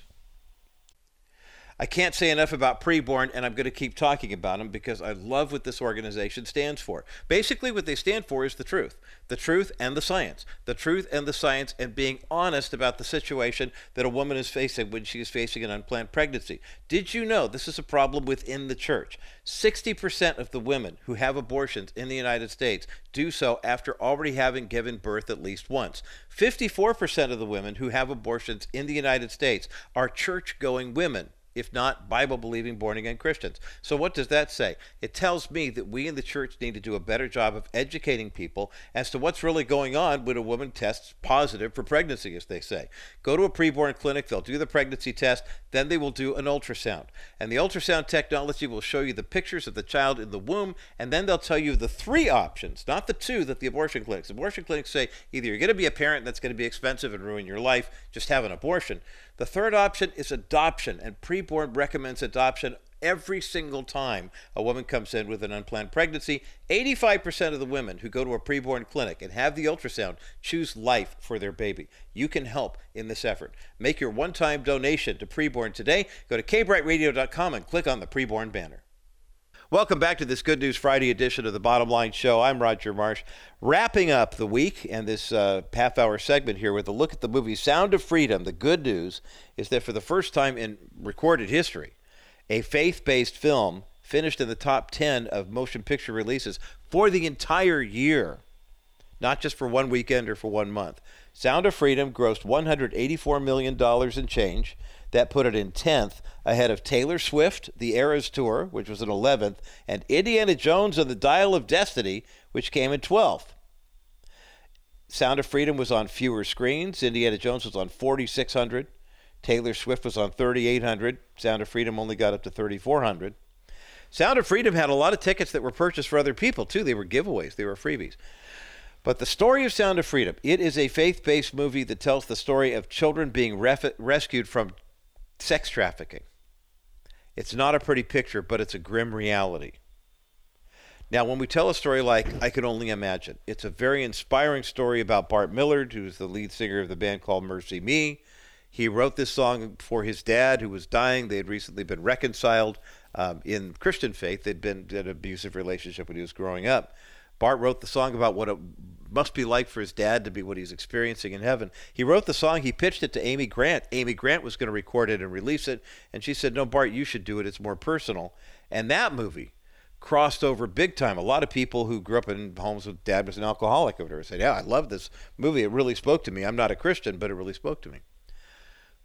I can't say enough about preborn, and I'm going to keep talking about them because I love what this organization stands for. Basically, what they stand for is the truth the truth and the science. The truth and the science, and being honest about the situation that a woman is facing when she is facing an unplanned pregnancy. Did you know this is a problem within the church? 60% of the women who have abortions in the United States do so after already having given birth at least once. 54% of the women who have abortions in the United States are church going women if not Bible believing born again Christians. So, what does that say? It tells me that we in the church need to do a better job of educating people as to what's really going on when a woman tests positive for pregnancy, as they say. Go to a preborn clinic, they'll do the pregnancy test, then they will do an ultrasound. And the ultrasound technology will show you the pictures of the child in the womb, and then they'll tell you the three options, not the two that the abortion clinics. Abortion clinics say either you're going to be a parent that's going to be expensive and ruin your life, just have an abortion. The third option is adoption, and preborn recommends adoption every single time a woman comes in with an unplanned pregnancy. 85% of the women who go to a preborn clinic and have the ultrasound choose life for their baby. You can help in this effort. Make your one time donation to preborn today. Go to kbriteradio.com and click on the preborn banner. Welcome back to this Good News Friday edition of the Bottom Line Show. I'm Roger Marsh, wrapping up the week and this uh, half hour segment here with a look at the movie Sound of Freedom. The good news is that for the first time in recorded history, a faith based film finished in the top 10 of motion picture releases for the entire year, not just for one weekend or for one month. Sound of Freedom grossed $184 million in change. That put it in 10th, ahead of Taylor Swift, The Eras Tour, which was in 11th, and Indiana Jones and the Dial of Destiny, which came in 12th. Sound of Freedom was on fewer screens. Indiana Jones was on 4,600. Taylor Swift was on 3,800. Sound of Freedom only got up to 3,400. Sound of Freedom had a lot of tickets that were purchased for other people too. They were giveaways, they were freebies. But the story of Sound of Freedom, it is a faith-based movie that tells the story of children being ref- rescued from sex trafficking. It's not a pretty picture, but it's a grim reality. Now, when we tell a story like I Can Only Imagine, it's a very inspiring story about Bart Millard, who's the lead singer of the band called Mercy Me. He wrote this song for his dad, who was dying. They had recently been reconciled um, in Christian faith. They'd been in an abusive relationship when he was growing up. Bart wrote the song about what it must be like for his dad to be what he's experiencing in heaven. He wrote the song, he pitched it to Amy Grant. Amy Grant was going to record it and release it, and she said, No, Bart, you should do it. It's more personal. And that movie crossed over big time. A lot of people who grew up in homes with dad was an alcoholic or whatever said, Yeah, I love this movie. It really spoke to me. I'm not a Christian, but it really spoke to me.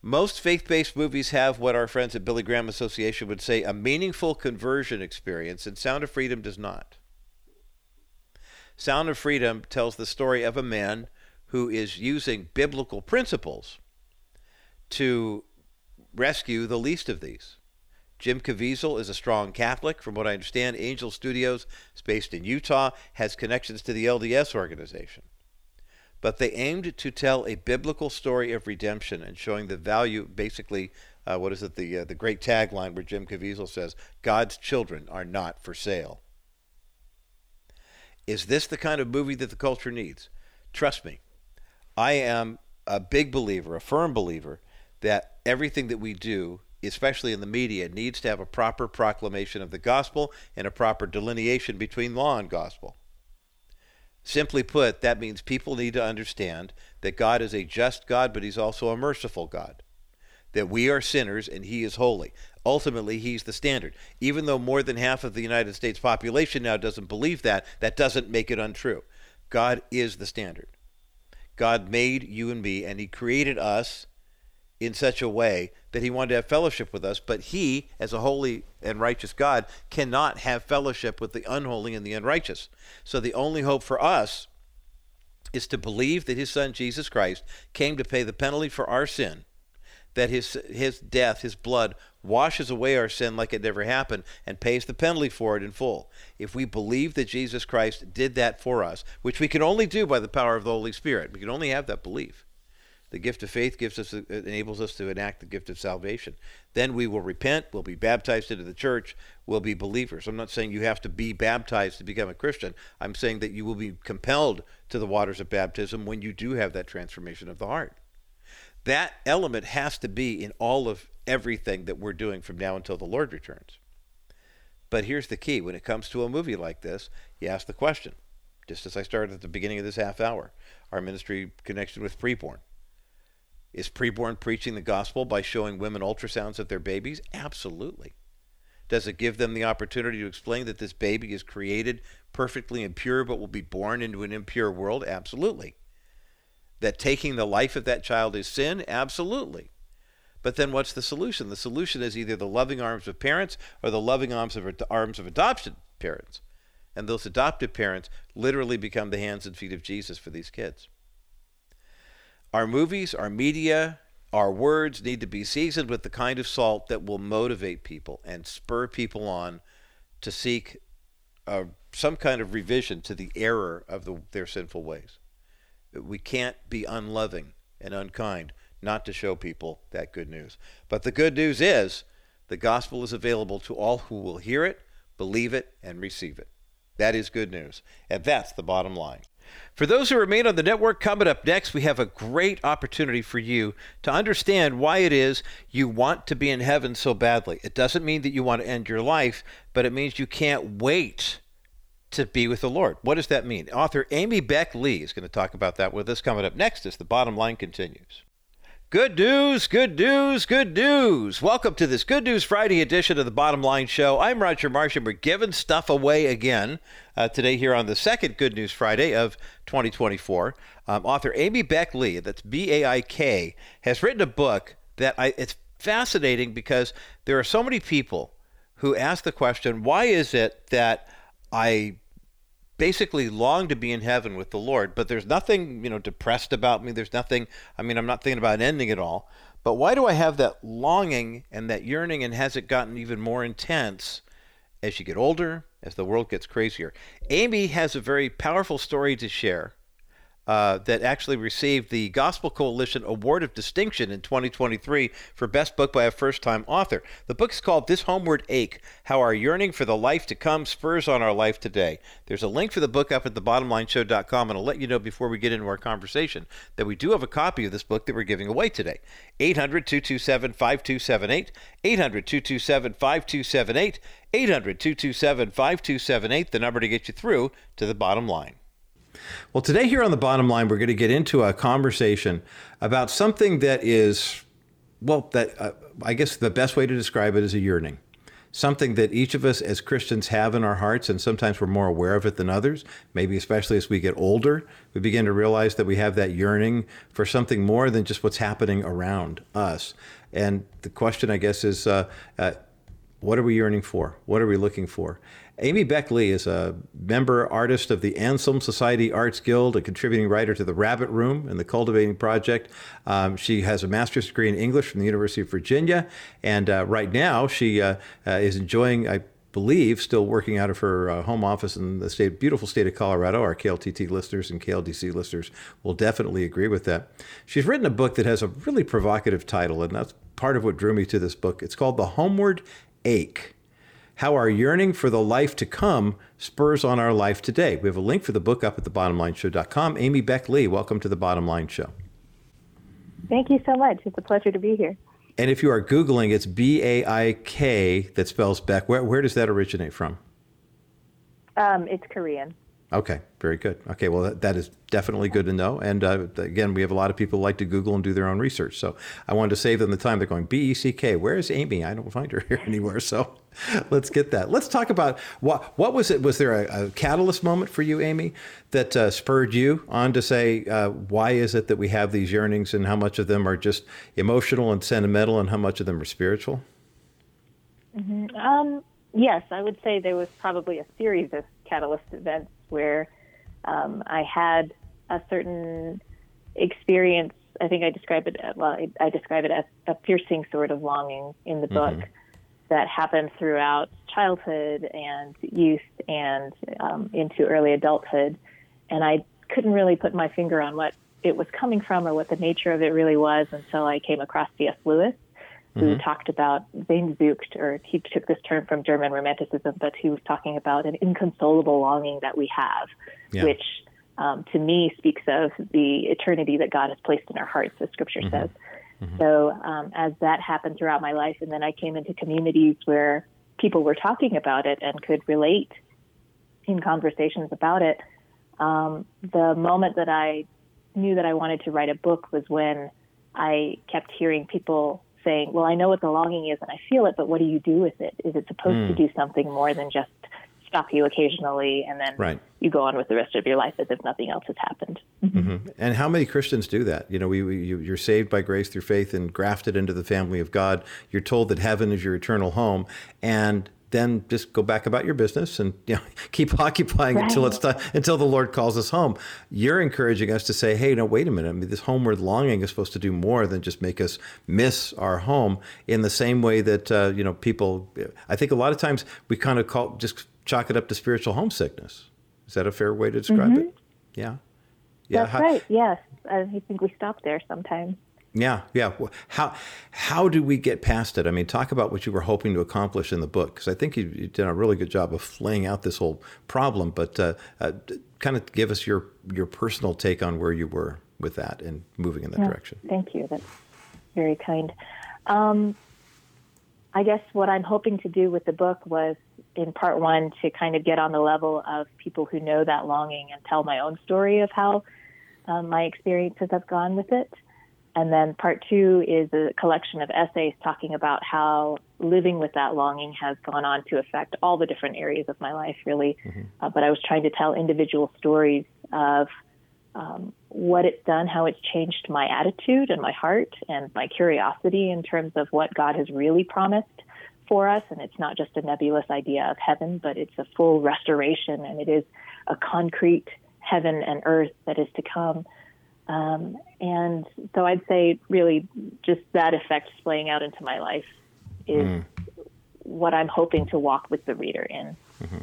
Most faith based movies have what our friends at Billy Graham Association would say a meaningful conversion experience, and Sound of Freedom does not. Sound of Freedom tells the story of a man who is using biblical principles to rescue the least of these. Jim Caviezel is a strong Catholic. From what I understand, Angel Studios is based in Utah, has connections to the LDS organization. But they aimed to tell a biblical story of redemption and showing the value, basically, uh, what is it, the, uh, the great tagline where Jim Caviezel says, God's children are not for sale. Is this the kind of movie that the culture needs? Trust me, I am a big believer, a firm believer, that everything that we do, especially in the media, needs to have a proper proclamation of the gospel and a proper delineation between law and gospel. Simply put, that means people need to understand that God is a just God, but He's also a merciful God. That we are sinners and He is holy ultimately he's the standard. Even though more than half of the United States population now doesn't believe that, that doesn't make it untrue. God is the standard. God made you and me, and he created us in such a way that he wanted to have fellowship with us, but he, as a holy and righteous God, cannot have fellowship with the unholy and the unrighteous. So the only hope for us is to believe that his son Jesus Christ came to pay the penalty for our sin that his his death, his blood washes away our sin like it never happened and pays the penalty for it in full. If we believe that Jesus Christ did that for us, which we can only do by the power of the Holy Spirit, we can only have that belief. The gift of faith gives us uh, enables us to enact the gift of salvation. Then we will repent, we'll be baptized into the church, we'll be believers. I'm not saying you have to be baptized to become a Christian. I'm saying that you will be compelled to the waters of baptism when you do have that transformation of the heart. That element has to be in all of everything that we're doing from now until the Lord returns. But here's the key when it comes to a movie like this, you ask the question, just as I started at the beginning of this half hour, our ministry connection with preborn. Is preborn preaching the gospel by showing women ultrasounds of their babies? Absolutely. Does it give them the opportunity to explain that this baby is created perfectly and pure but will be born into an impure world? Absolutely. That taking the life of that child is sin? Absolutely. But then what's the solution? The solution is either the loving arms of parents or the loving arms of, arms of adopted parents. And those adopted parents literally become the hands and feet of Jesus for these kids. Our movies, our media, our words need to be seasoned with the kind of salt that will motivate people and spur people on to seek uh, some kind of revision to the error of the, their sinful ways. We can't be unloving and unkind not to show people that good news. But the good news is the gospel is available to all who will hear it, believe it, and receive it. That is good news. And that's the bottom line. For those who remain on the network, coming up next, we have a great opportunity for you to understand why it is you want to be in heaven so badly. It doesn't mean that you want to end your life, but it means you can't wait to be with the Lord. What does that mean? Author Amy Baik Lee is going to talk about that with us coming up next as the bottom line continues. Good news, good news, good news. Welcome to this Good News Friday edition of the Bottom Line Show. I'm Roger Marsh, and we're giving stuff away again uh, today here on the second Good News Friday of 2024. Um, author Amy Baik Lee, that's B A I K, has written a book that I, it's fascinating because there are so many people who ask the question why is it that I basically long to be in heaven with the Lord, but there's nothing, you know, depressed about me. There's nothing, I mean, I'm not thinking about ending it all. But why do I have that longing and that yearning, and has it gotten even more intense as you get older, as the world gets crazier. Amy has a very powerful story to share uh, that actually received the Gospel Coalition Award of Distinction in 2023 for Best Book by a First Time Author. The book is called This Homeward Ache How Our Yearning for the Life to Come Spurs on Our Life Today. There's a link for the book up at thebottomlineshow.com, and I'll let you know before we get into our conversation that we do have a copy of this book that we're giving away today. 800 227 5278, 800 227 5278, 800 227 5278, the number to get you through to the bottom line. Well, today here on the bottom line, we're going to get into a conversation about something that is, well, that uh, I guess the best way to describe it is a yearning. Something that each of us as Christians have in our hearts, and sometimes we're more aware of it than others. Maybe especially as we get older, we begin to realize that we have that yearning for something more than just what's happening around us. And the question, I guess, is uh, uh, what are we yearning for? What are we looking for? Amy Baik Lee is a member artist of the Anselm Society Arts Guild, a contributing writer to the Rabbit Room and the Cultivating Project. Um, she has a master's degree in English from the University of Virginia, and uh, right now she uh, uh, is enjoying, I believe, still working out of her uh, home office in the state, beautiful state of Colorado. Our KLTT listeners and KLDC listeners will definitely agree with that. She's written a book that has a really provocative title, and that's part of what drew me to this book. It's called The Homeward Ache how our yearning for the life to come spurs on our life today. We have a link for the book up at thebottomlineshow.com. Amy Baik Lee, welcome to the Bottom Line Show. Thank you so much. It's a pleasure to be here. And if you are Googling, it's B A I K that spells Beck. Where, where does that originate from? Um, it's Korean. Okay, very good. Okay, well, that, that is definitely good to know. And uh, again, we have a lot of people who like to Google and do their own research. So I wanted to save them the time. They're going, B E C K, where is Amy? I don't find her here [LAUGHS] anywhere. So [LAUGHS] let's get that. Let's talk about what, what was it? Was there a, a catalyst moment for you, Amy, that uh, spurred you on to say, uh, why is it that we have these yearnings and how much of them are just emotional and sentimental and how much of them are spiritual? Mm-hmm. Um, yes, I would say there was probably a series of catalyst events where um, I had a certain experience. I think I describe it well. I, I describe it as a piercing sort of longing in the book mm-hmm. that happened throughout childhood and youth and um, into early adulthood, and I couldn't really put my finger on what it was coming from or what the nature of it really was until I came across C.S. Lewis who mm-hmm. talked about Sehnsucht, or he took this term from German Romanticism, but he was talking about an inconsolable longing that we have, yeah. which um, to me speaks of the eternity that God has placed in our hearts, as Scripture mm-hmm. says. Mm-hmm. So um, as that happened throughout my life, and then I came into communities where people were talking about it and could relate in conversations about it. Um, the moment that I knew that I wanted to write a book was when I kept hearing people saying, well, I know what the longing is and I feel it, but what do you do with it? Is it supposed mm. to hmm. do something more than just stop you occasionally and then right. you go on with the rest of your life as if nothing else has happened? Mm-hmm. And how many Christians do that? You know, we, we, you're saved by grace through faith and grafted into the family of God. You're told that heaven is your eternal home. And then just go back about your business and you know, [LAUGHS] keep [LAUGHS] occupying right. until it's time, until the Lord calls us home. You're encouraging us to say, "Hey, no, wait a minute. I mean, this homeward longing is supposed to do more than just make us miss our home." In the same way that uh, you know, people, I think a lot of times we kind of call just chalk it up to spiritual homesickness. Is that a fair way to describe mm-hmm. it? Yeah. Yeah. That's How, right. Yes, I think we stop there sometimes. Yeah, yeah. How how do we get past it? I mean, talk about what you were hoping to accomplish in the book, because I think you, you, did a really good job of laying out this whole problem. But uh, uh, kind of give us your your personal take on where you were with that and moving in that yeah, direction. Thank you. That's very kind. Um, I guess what I'm hoping to do with the book was, in part one, to kind of get on the level of people who know that longing and tell my own story of how um, my experiences have gone with it. And then part two is a collection of essays talking about how living with that longing has gone on to affect all the different areas of my life, really. Mm-hmm. Uh, but I was trying to tell individual stories of um, what it's done, how it's changed my attitude and my heart and my curiosity in terms of what God has really promised for us. And it's not just a nebulous idea of heaven, but it's a full restoration and it is a concrete heaven and earth that is to come. Um, and so I'd say really just that effect playing out into my life is mm. what I'm hoping to walk with the reader in. Mm-hmm.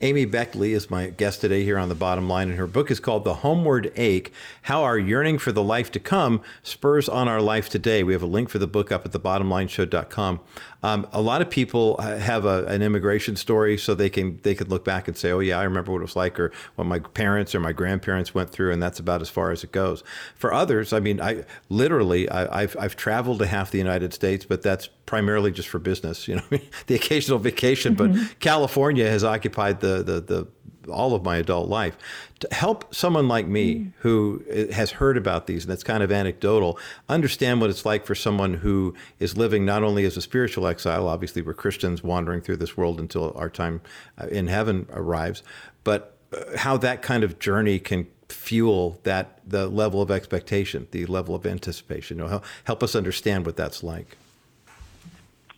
Amy Baik Lee is my guest today here on the bottom line, and her book is called The Homeward Ache How Our Yearning for the Life to Come Spurs on Our Life Today. We have a link for the book up at thebottomlineshow.com. Um, a lot of people have a, an immigration story, so they can they could look back and say, "Oh yeah, I remember what it was like," or what my parents or my grandparents went through, and that's about as far as it goes. For others, I mean, I literally I, have I've traveled to half the United States, but that's primarily just for business. You know, [LAUGHS] the occasional vacation, but mm-hmm. California has occupied the the the all of my adult life. To help someone like me mm. who has heard about these, and that's kind of anecdotal, understand what it's like for someone who is living not only as a spiritual exile, obviously we're Christians wandering through this world until our time uh, in heaven arrives, but uh, how that kind of journey can fuel that the level of expectation, the level of anticipation. You know, help us understand what that's like.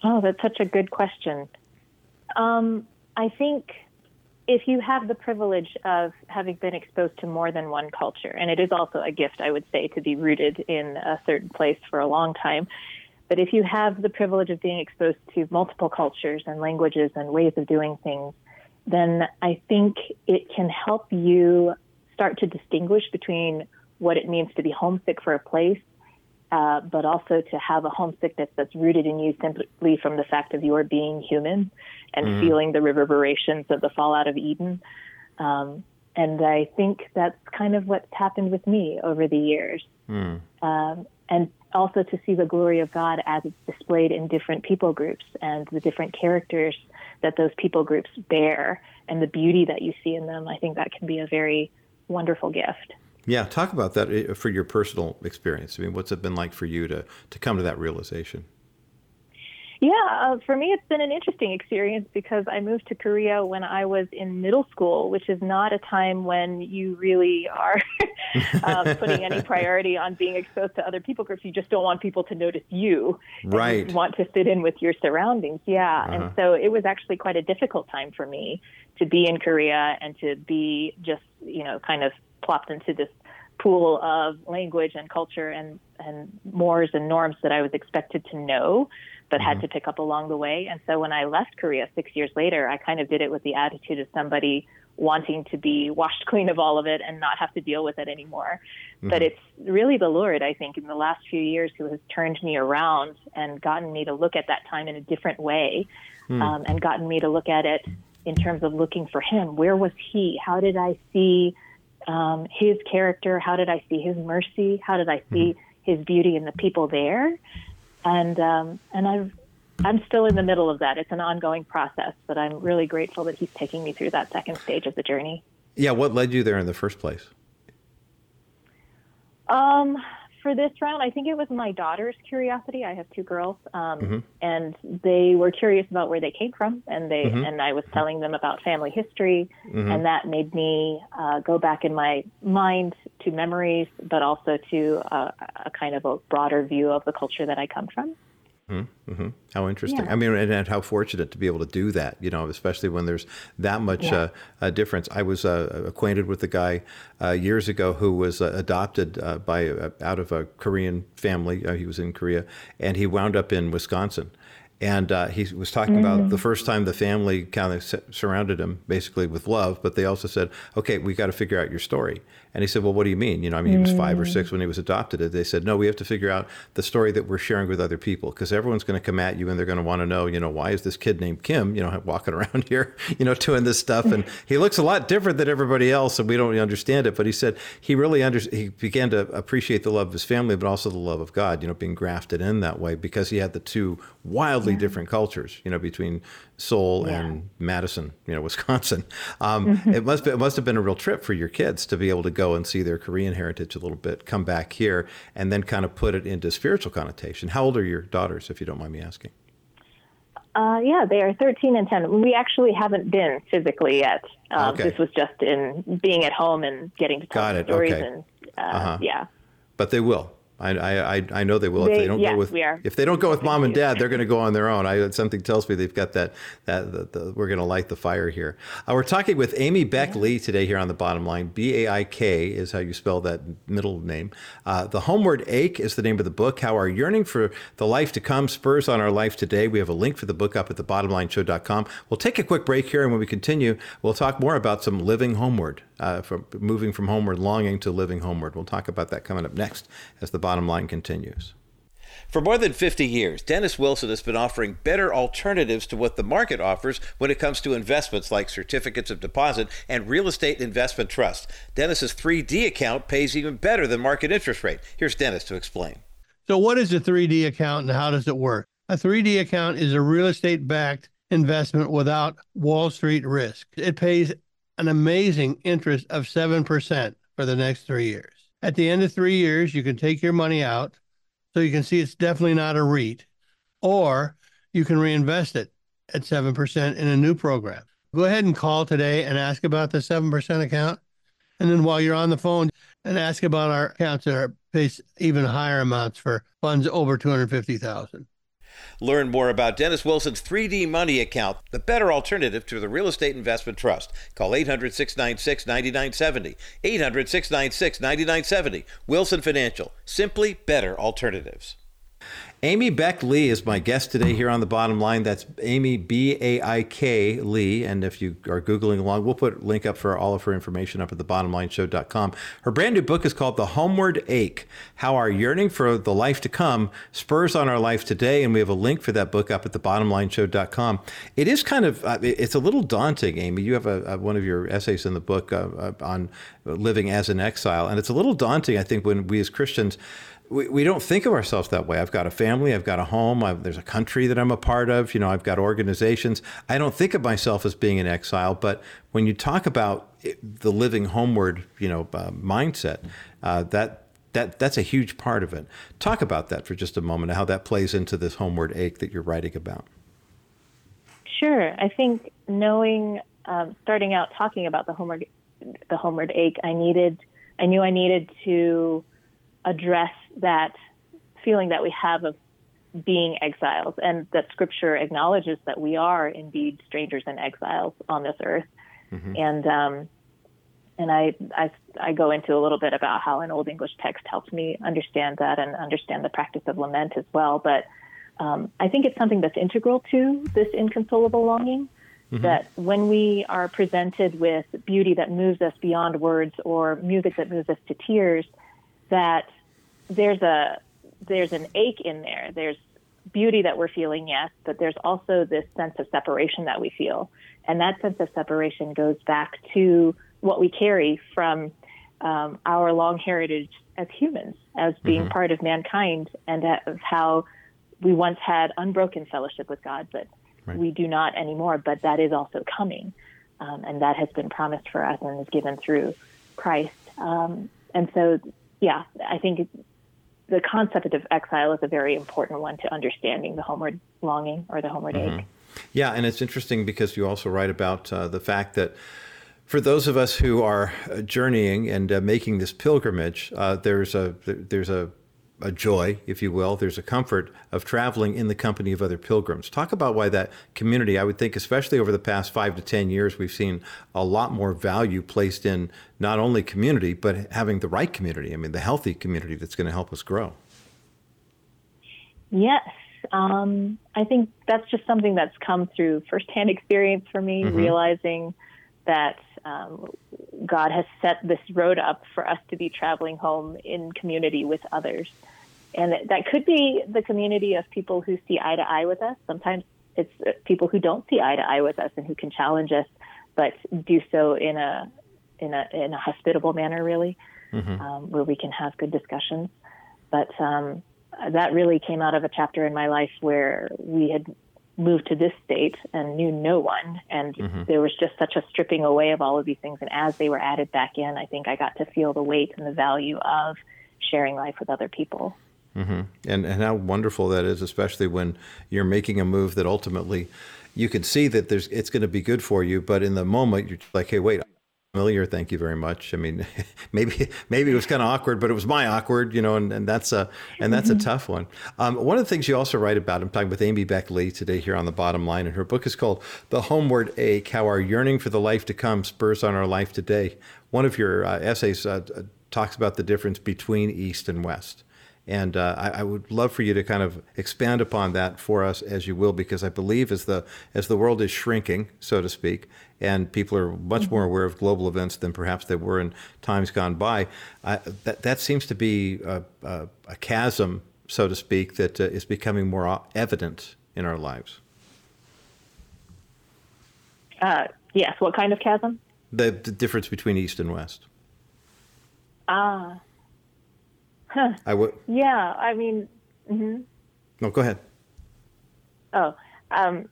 Oh, that's such a good question. Um, I think if you have the privilege of having been exposed to more than one culture, and it is also a gift, I would say, to be rooted in a certain place for a long time. But if you have the privilege of being exposed to multiple cultures and languages and ways of doing things, then I think it can help you start to distinguish between what it means to be homesick for a place uh, but also to have a homesickness that's rooted in you simply from the fact of your being human and mm. feeling the reverberations of the fallout of Eden. Um, and I think that's kind of what's happened with me over the years. Mm. Um, and also to see the glory of God as it's displayed in different people groups and the different characters that those people groups bear and the beauty that you see in them. I think that can be a very wonderful gift. Yeah, talk about that eh, for your personal experience. I mean, what's it been like for you to to come to that realization? Yeah, uh, for me, it's been an interesting experience because I moved to Korea when I was in middle school, which is not a time when you really are [LAUGHS] uh, putting any [LAUGHS] priority on being exposed to other people groups. You just don't want people to notice you. Right. You want to fit in with your surroundings. Yeah. Uh-huh. And so it was actually quite a difficult time for me to be in Korea and to be just, you know, kind of plopped into this pool of language and culture and, and mores and norms that I was expected to know, but mm-hmm. had to pick up along the way. And so when I left Korea six years later, I kind of did it with the attitude of somebody wanting to be washed clean of all of it and not have to deal with it anymore. Mm-hmm. But it's really the Lord, I think, in the last few years who has turned me around and gotten me to look at that time in a different way mm. um, and gotten me to look at it in terms of looking for Him. Where was He? How did I see? Um, his character? How did I see his mercy? How did I see mm-hmm. his beauty in the people there? And um, and I've I'm still in the middle of that. It's an ongoing process, but I'm really grateful that he's taking me through that second stage of the journey. Yeah, what led you there in the first place? Um, for this round, I think it was my daughter's curiosity. I have two girls, um, mm-hmm. and they were curious about where they came from, and they mm-hmm. and I was telling them about family history, mm-hmm. and that made me uh, go back in my mind to memories, but also to uh, a kind of a broader view of the culture that I come from. Mm-hmm. mm-hmm. How interesting. Yeah. I mean, and, and, how fortunate to be able to do that, you know, especially when there's that much yeah. uh, difference. I was uh, acquainted with a guy uh, years ago who was uh, adopted uh, by uh, out of a Korean family. he was in Korea, and he wound up in Wisconsin. And he was talking mm. about the first time the family kind of surrounded him, basically with love, but they also said, "Okay, we got to figure out your story." And he said, Well, what do you mean? You know, I mean, he was five or six mm. when he was adopted. They said, No, we have to figure out the story that we're sharing with other people because everyone's going to come at you and they're going to want to know, you know, why is this kid named Kim, you know, walking [LAUGHS] around here, you know, doing this stuff? And [LAUGHS] he looks a lot different than everybody else and we don't really understand it. But he said he really under, he began to appreciate the love of his family, but also the love of God, you know, being grafted in that way because he had the two wildly yeah. different cultures, you know, between Seoul yeah. and Madison, you know, [LAUGHS] Wisconsin. Um, mm-hmm. it must be, it must have been a real trip for your kids to be able to go and see their Korean heritage a little bit, come back here, and then kind of put it into spiritual connotation. How old are your daughters, if you don't mind me asking? Uh, yeah, they are 13 and 10. We actually haven't been physically yet. Um, okay. This was just in being at home and getting to tell stories. Okay. And uh, uh-huh. yeah, but they will. I I, I know they will. They, if they don't yes, go with we are. if they don't go with mom and dad, they're going to go on their own. I something tells me they've got that that the, the, we're going to light the fire here. Uh, we're talking with Amy Baik. Lee today here on the bottom line. B A I K is how you spell that middle name. Uh, the Homeward Ache is the name of the book. How our yearning for the life to come spurs on our life today. We have a link for the book up at the thebottomlineshow.com. We'll take a quick break here, and when we continue, we'll talk more about some living homeward, uh, from moving from homeward longing to living homeward. We'll talk about that coming up next as the bottom line continues. For more than 50 years, Dennis Wilson has been offering better alternatives to what the market offers when it comes to investments like certificates of deposit and real estate investment trust. Dennis's 3D account pays even better than market interest rate. Here's Dennis to explain. So, what is a 3D account and how does it work? A 3D account is a real estate backed investment without Wall Street risk. It pays an amazing interest of 7% for the next three years. At the end of three years, you can take your money out so you can see it's definitely not a REIT, or you can reinvest it at 7% in a new program. Go ahead and call today and ask about the 7% account. And then while you're on the phone, and ask about our accounts that are pays even higher amounts for funds over 250,000. Learn more about Dennis Wilson's 3D Money account, the better alternative to the Real Estate Investment Trust. Call 800 696 9970. 800 696 9970. Wilson Financial. Simply better alternatives. Amy Baik Lee is my guest today here on the bottom line. That's Amy B A I K Lee. And if you are Googling along, we'll put a link up for all of her information up at the thebottomlineshow.com. Her brand new book is called The Homeward Ache How Our Yearning for the Life to Come Spurs on Our Life Today. And we have a link for that book up at the thebottomlineshow.com. It is kind of, uh, it's a little daunting, Amy. You have a, a, one of your essays in the book uh, uh, on living as an exile. And it's a little daunting, I think, when we as Christians, we, we don't think of ourselves that way. I've got a family, I've got a home, I've, there's a country that I'm a part of, you know, I've got organizations. I don't think of myself as being an exile, but when you talk about the living homeward, you know, uh, mindset, uh, that that that's a huge part of it. Talk about that for just a moment, how that plays into this homeward ache that you're writing about. Sure, I think knowing, um, starting out talking about the homeward, the homeward ache, I needed, I knew I needed to address that feeling that we have of being exiles and that scripture acknowledges that we are indeed strangers and exiles on this earth. Mm-hmm. And, um, and I, I, I go into a little bit about how an Old English text helps me understand that and understand the practice of lament as well. But um, I think it's something that's integral to this inconsolable longing. Mm-hmm. That when we are presented with beauty that moves us beyond words or music that moves us to tears, that there's a there's an ache in there. There's beauty that we're feeling, yes, but there's also this sense of separation that we feel, and that sense of separation goes back to what we carry from um, our long heritage as humans, as being mm-hmm. part of mankind, and of how we once had unbroken fellowship with God, but right. we do not anymore. But that is also coming, um, and that has been promised for us and is given through Christ. Um, and so yeah, I think the concept of exile is a very important one to understanding the homeward longing or the homeward mm-hmm. ache. Yeah, and it's interesting because you also write about uh, the fact that for those of us who are uh, journeying and uh, making this pilgrimage, uh, there's a there's a a joy, if you will. There's a comfort of traveling in the company of other pilgrims. Talk about why that community, I would think, especially over the past five to 10 years, we've seen a lot more value placed in not only community, but having the right community. I mean, the healthy community that's going to help us grow. Yes. Um, I think that's just something that's come through firsthand experience for me, mm-hmm. realizing that um, God has set this road up for us to be traveling home in community with others. And that could be the community of people who see eye to eye with us. Sometimes it's uh, people who don't see eye to eye with us and who can challenge us, but do so in a in a in a hospitable manner, really, mm-hmm. um, where we can have good discussions. But um, that really came out of a chapter in my life where we had moved to this state and knew no one. And mm-hmm. there was just such a stripping away of all of these things. And as they were added back in, I think I got to feel the weight and the value of sharing life with other people. Mm-hmm. And, and how wonderful that is, especially when you're making a move that ultimately you can see that there's it's going to be good for you, but in the moment you're like, hey, wait, familiar. Thank you very much. I mean, [LAUGHS] maybe maybe it was kind of awkward, but it was my awkward, you know, and, and that's a and that's mm-hmm. a tough one. Um, one of the things you also write about, I'm talking with Amy Baik Lee today here on the bottom line, and her book is called "The Homeward Ache: How Our Yearning for the Life to Come Spurs on Our Life Today." One of your uh, essays uh, talks about the difference between East and West. And uh, I, I, would love for you to kind of expand upon that for us as you will, because I believe as the as the world is shrinking, so to speak, and people are much mm-hmm. more aware of global events than perhaps they were in times gone by, uh, that that seems to be a, a, a chasm, so to speak, that uh, is becoming more evident in our lives. Uh, yes. What kind of chasm? The, the difference between East and West. Ah. Huh. I would. Yeah, I mean. Mm-hmm. No, go ahead. Oh, um,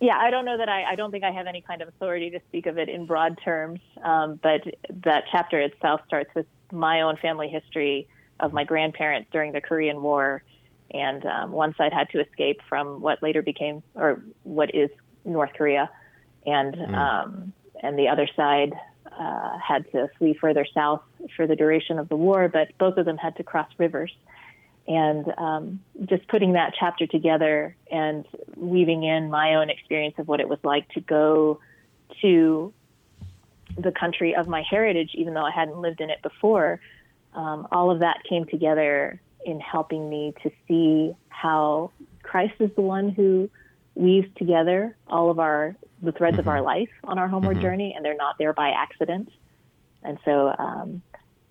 yeah. I don't know that I. I don't think I have any kind of authority to speak of it in broad terms. Um, but that chapter itself starts with my own family history of my grandparents during the Korean War, and um, one side had to escape from what later became or what is North Korea, and mm. um, and the other side uh, had to flee further south for the duration of the war, but both of them had to cross rivers. And um, just putting that chapter together and weaving in my own experience of what it was like to go to the country of my heritage, even though I hadn't lived in it before, um, all of that came together in helping me to see how Christ is the one who weaves together all of our the threads mm-hmm. of our life on our homeward mm-hmm. journey, and they're not there by accident. And so, um,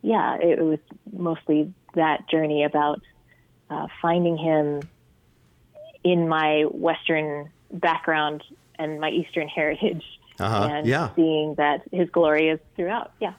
yeah, it, was mostly that journey about uh, finding Him in my Western background and my Eastern heritage, uh-huh. and yeah. seeing that His glory is throughout. Yeah.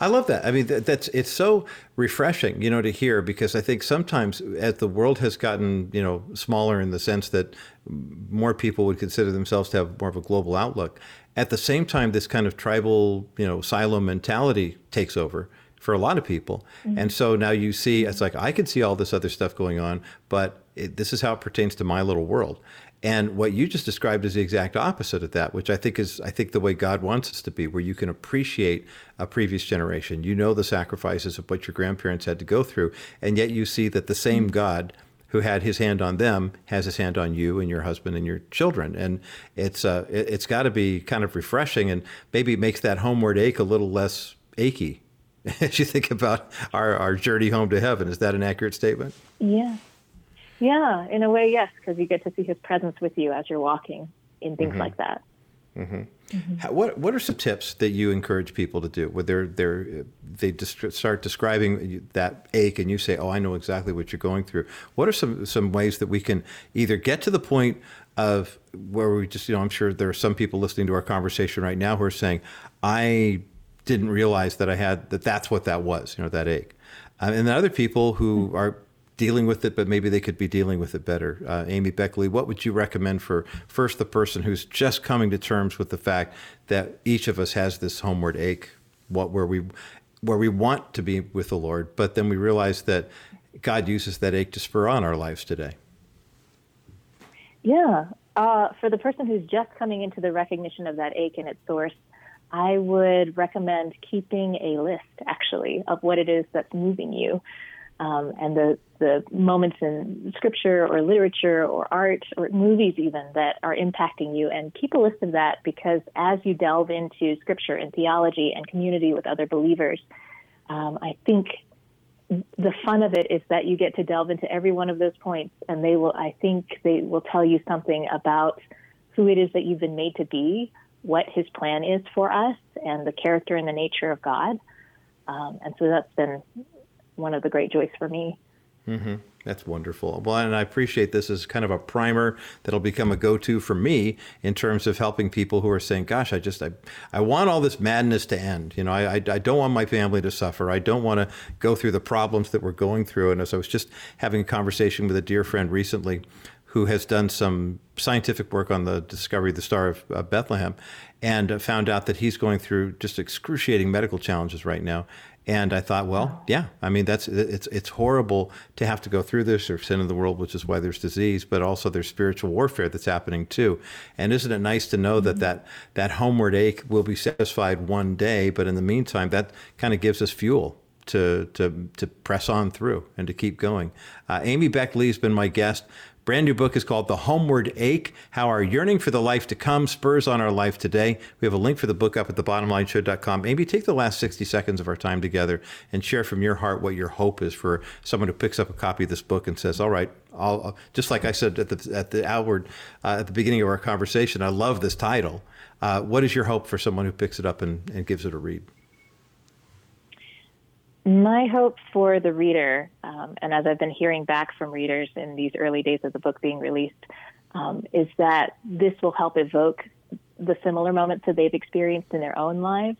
I love that. I mean, that, that's it's so refreshing, you know, to hear because I think sometimes as the world has gotten, you know, smaller in the sense that more people would consider themselves to have more of a global outlook. At the same time, this kind of tribal, you know, silo mentality takes over for a lot of people, mm-hmm. and so now you see it's like I can see all this other stuff going on, but it, this is how it pertains to my little world. And what you just described is the exact opposite of that, which I think is I think the way God wants us to be, where you can appreciate a previous generation. You know the sacrifices of what your grandparents had to go through, and yet you see that the same mm-hmm. God who had his hand on them has his hand on you and your husband and your children. And it's uh, it, has got to be kind of refreshing, and maybe makes that homeward ache a little less achy [LAUGHS] as you think about our, our journey home to heaven. Is that an accurate statement? Yeah. Yeah, in a way, yes, because you get to see his presence with you as you're walking in things mm-hmm. like that. Mm-hmm. Mm-hmm. What What are some tips that you encourage people to do? Where they're, they're they start describing that ache, and you say, "Oh, I know exactly what you're going through." What are some some ways that we can either get to the point of where we just, you know, I'm sure there are some people listening to our conversation right now who are saying, "I didn't realize that I had that. That's what that was, you know, that ache," um, and then other people who are dealing with it, but maybe they could be dealing with it better. Uh, Amy Baik Lee, what would you recommend for first the person who's just coming to terms with the fact that each of us has this homeward ache, what where we where we want to be with the Lord, but then we realize that God uses that ache to spur on our lives today. Yeah, uh, for the person who's just coming into the recognition of that ache and its source, I would recommend keeping a list actually of what it is that's moving you. Um, and the, the moments in scripture or literature or art or movies even that are impacting you. And keep a list of that because as you delve into scripture and theology and community with other believers um, i think the fun of it is that you get to delve into every one of those points and they will i think they will tell you something about who it is that you've been made to be what his plan is for us and the character and the nature of god um, and so that's been one of the great joys for me. Mm-hmm. That's wonderful. Well, and I appreciate this as kind of a primer that'll become a go-to for me in terms of helping people who are saying, "Gosh, I just I, I want all this madness to end. You know, I, I, I don't want my family to suffer. I don't want to go through the problems that we're going through." And as I was just having a conversation with a dear friend recently, who has done some scientific work on the discovery of the Star of uh, Bethlehem, and found out that he's going through just excruciating medical challenges right now And I thought, well, yeah, I mean, that's it's it's horrible to have to go through this or sin in the world, which is why there's disease, but also there's spiritual warfare that's happening too. And isn't it nice to know that mm-hmm. that, that homeward ache will be satisfied one day, but in the meantime, that kind of gives us fuel to to to press on through and to keep going. Uh, Amy Baik Lee has been my guest. Brand new book is called The Homeward Ache How Our Yearning for the Life to Come Spurs on Our Life Today. We have a link for the book up at thebottomlineshow.com. Maybe take the last 60 seconds of our time together and share from your heart what your hope is for someone who picks up a copy of this book and says, All right, I'll, just like I said at the, at the outward, uh, at the beginning of our conversation, I love this title. Uh, what is your hope for someone who picks it up and, and gives it a read? My hope for the reader, um, and as I've been hearing back from readers in these early days of the book being released, um, is that this will help evoke the similar moments that they've experienced in their own lives,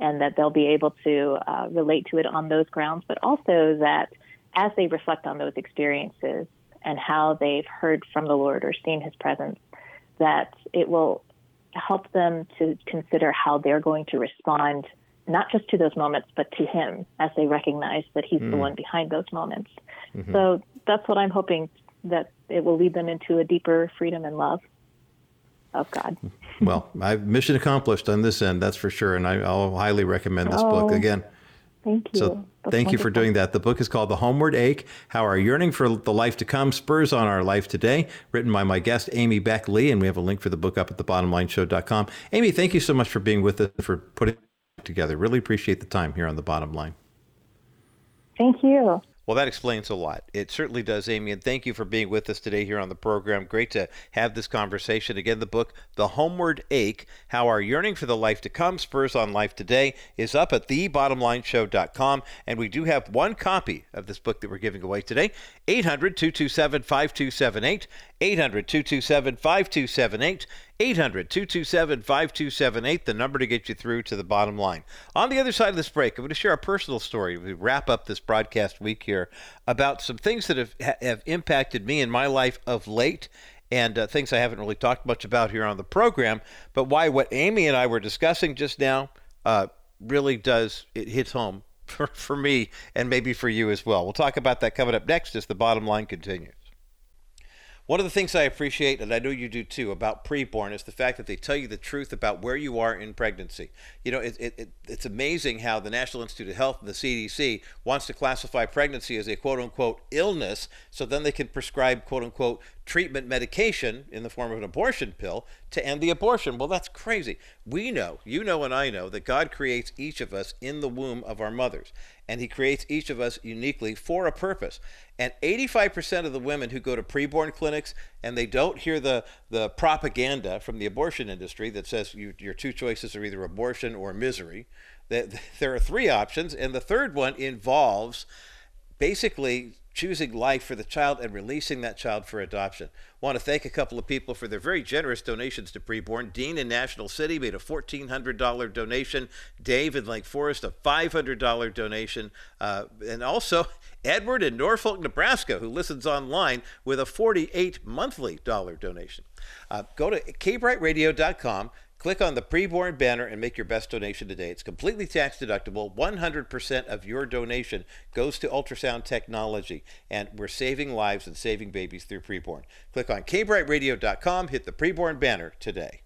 and that they'll be able to uh, relate to it on those grounds, but also that as they reflect on those experiences and how they've heard from the Lord or seen His presence, that it will help them to consider how they're going to respond not just to those moments, but to him as they recognize that he's mm. the one behind those moments. Mm-hmm. So that's what I'm hoping that it will lead them into a deeper freedom and love of God. well, I've mission accomplished on this end, that's for sure. And I, will highly recommend this oh, book again. Thank you. So that's thank wonderful. you for doing that. The book is called The Homeward Ache How Our Yearning for the Life to Come Spurs on Our Life Today, written by my guest, Amy Baik Lee. And we have a link for the book up at thebottomlineshow.com. Amy, thank you so much for being with us, for putting together. Really appreciate the time here on the bottom line. Thank you. Well, that explains a lot. It certainly does, Amy. And thank you for being with us today here on the program. Great to have this conversation. Again, the book, The Homeward Ache How Our Yearning for the Life to Come Spurs on Life Today, is up at thebottomlineshow.com. And we do have one copy of this book that we're giving away today 800 227 5278. 800 227 5278. 800 227 5278, the number to get you through to the bottom line. On the other side of this break, I'm going to share a personal story. We wrap up this broadcast week here about some things that have, have impacted me in my life of late and uh, things I haven't really talked much about here on the program, but why what Amy and I were discussing just now uh, really does, it hits home [LAUGHS] for, for me and maybe for you as well. We'll talk about that coming up next as the bottom line continues. One of the things I appreciate, and I know you do too, about preborn is the fact that they tell you the truth about where you are in pregnancy. You know, it, it, it's amazing how the National Institute of Health and the CDC wants to classify pregnancy as a quote unquote illness, so then they can prescribe quote unquote treatment medication in the form of an abortion pill to end the abortion. Well, that's crazy. We know, you know, and I know that God creates each of us in the womb of our mothers, and He creates each of us uniquely for a purpose. And 85% of the women who go to preborn clinics and they don't hear the, the propaganda from the abortion industry that says you, your two choices are either abortion or misery, that [LAUGHS] there are three options, and the third one involves basically choosing life for the child and releasing that child for adoption. Want to thank a couple of people for their very generous donations to Preborn. Dean in National City made a $1,400 donation. Dave in Lake Forest, a $500 donation. Uh, and also [LAUGHS] Edward in Norfolk, Nebraska, who listens online with a 48 monthly dollar donation. Uh, go to kbriteradio.com Click on the preborn banner and make your best donation today. It's completely tax deductible. 100% of your donation goes to ultrasound technology, and we're saving lives and saving babies through preborn. Click on kbriteradio.com, hit the preborn banner today.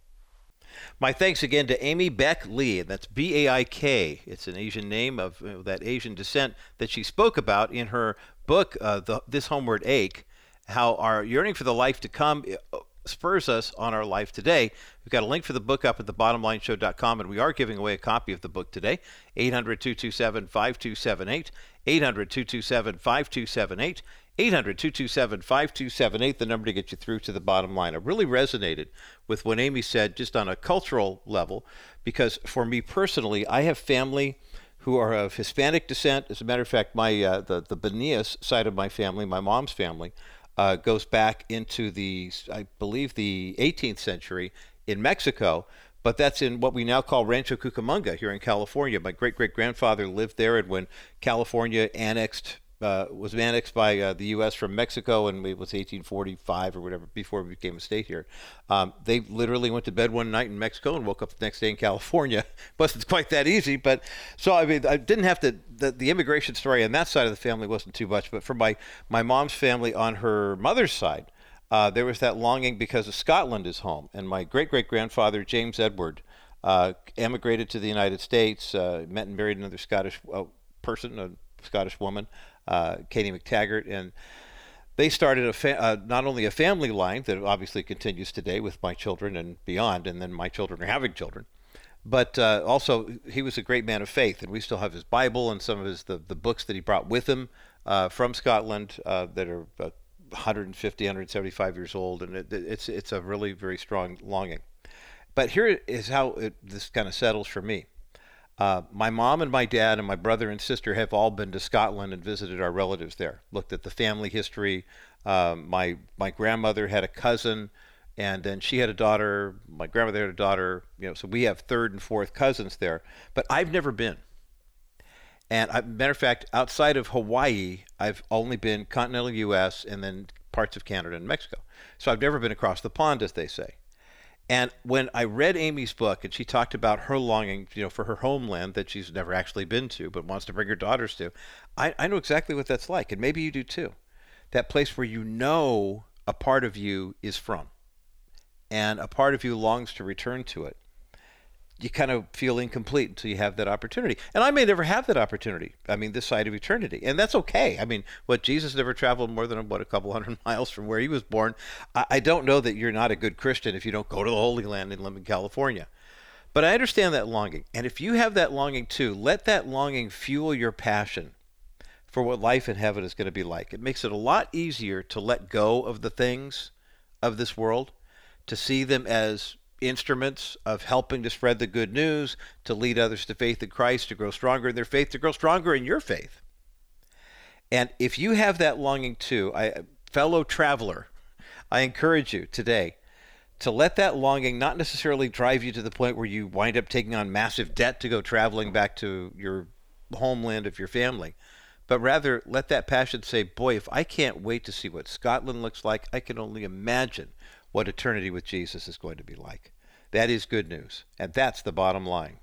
My thanks again to Amy Baik Lee, that's B A I K. It's an Asian name of that Asian descent that she spoke about in her book, uh, the, This Homeward Ache, how our yearning for the life to come uh, spurs us on our life today. We've got a link for the book up at thebottomlineshow.com, and we are giving away a copy of the book today. 800 227 5278. 800 227 5278. 800 227 5278, the number to get you through to the bottom line. I really resonated with what Amy said just on a cultural level because for me personally, I have family who are of Hispanic descent. As a matter of fact, my uh, the, the Benias side of my family, my mom's family, uh, goes back into the, I believe, the 18th century in Mexico, but that's in what we now call Rancho Cucamonga here in California. My great great grandfather lived there, and when California annexed uh, was annexed by uh, the U.S. from Mexico, and it was 1845 or whatever before we became a state here. Um, they literally went to bed one night in Mexico and woke up the next day in California. [LAUGHS] wasn't quite that easy, but so I mean, I didn't have to. The, the immigration story on that side of the family wasn't too much, but for my my mom's family on her mother's side, uh, there was that longing because Scotland is home, and my great great grandfather James Edward. Uh, emigrated to the United States, uh, met and married another Scottish uh, person, a Scottish woman, uh, Katie McTaggart, and they started a fa- uh, not only a family line that obviously continues today with my children and beyond, and then my children are having children, but uh, also he was a great man of faith, and we still have his Bible and some of his the, the books that he brought with him uh, from Scotland uh, that are 150, 175 years old, and it, it's it's a really very strong longing. But here is how it, this kind of settles for me. Uh, my mom and my dad and my brother and sister have all been to Scotland and visited our relatives there. Looked at the family history. Um, my my grandmother had a cousin, and then she had a daughter. My grandmother had a daughter. You know, so we have third and fourth cousins there. But I've never been. And I, matter of fact, outside of Hawaii, I've only been continental U.S. and then parts of Canada and Mexico. So I've never been across the pond, as they say. And when I read Amy's book and she talked about her longing, you know, for her homeland that she's never actually been to but wants to bring her daughters to, I, I know exactly what that's like. And maybe you do too. That place where you know a part of you is from and a part of you longs to return to it you kind of feel incomplete until you have that opportunity. And I may never have that opportunity. I mean, this side of eternity, and that's okay. I mean, what Jesus never traveled more than what a couple hundred [LAUGHS] miles from where he was born. I, I don't know that you're not a good Christian if you don't go to the Holy Land and live in California. But I understand that longing, and if you have that longing too, let that longing fuel your passion for what life in heaven is going to be like. It makes it a lot easier to let go of the things of this world, to see them as instruments of helping to spread the good news, to lead others to faith in Christ, to grow stronger in their faith, to grow stronger in your faith. And if you have that longing too, I, fellow traveler, I encourage you today to let that longing not necessarily drive you to the point where you wind up taking on massive debt to go traveling back to your homeland of your family, but rather let that passion say, Boy, if I can't wait to see what Scotland looks like, I can only imagine what eternity with Jesus is going to be like. That is good news, and that's the bottom line.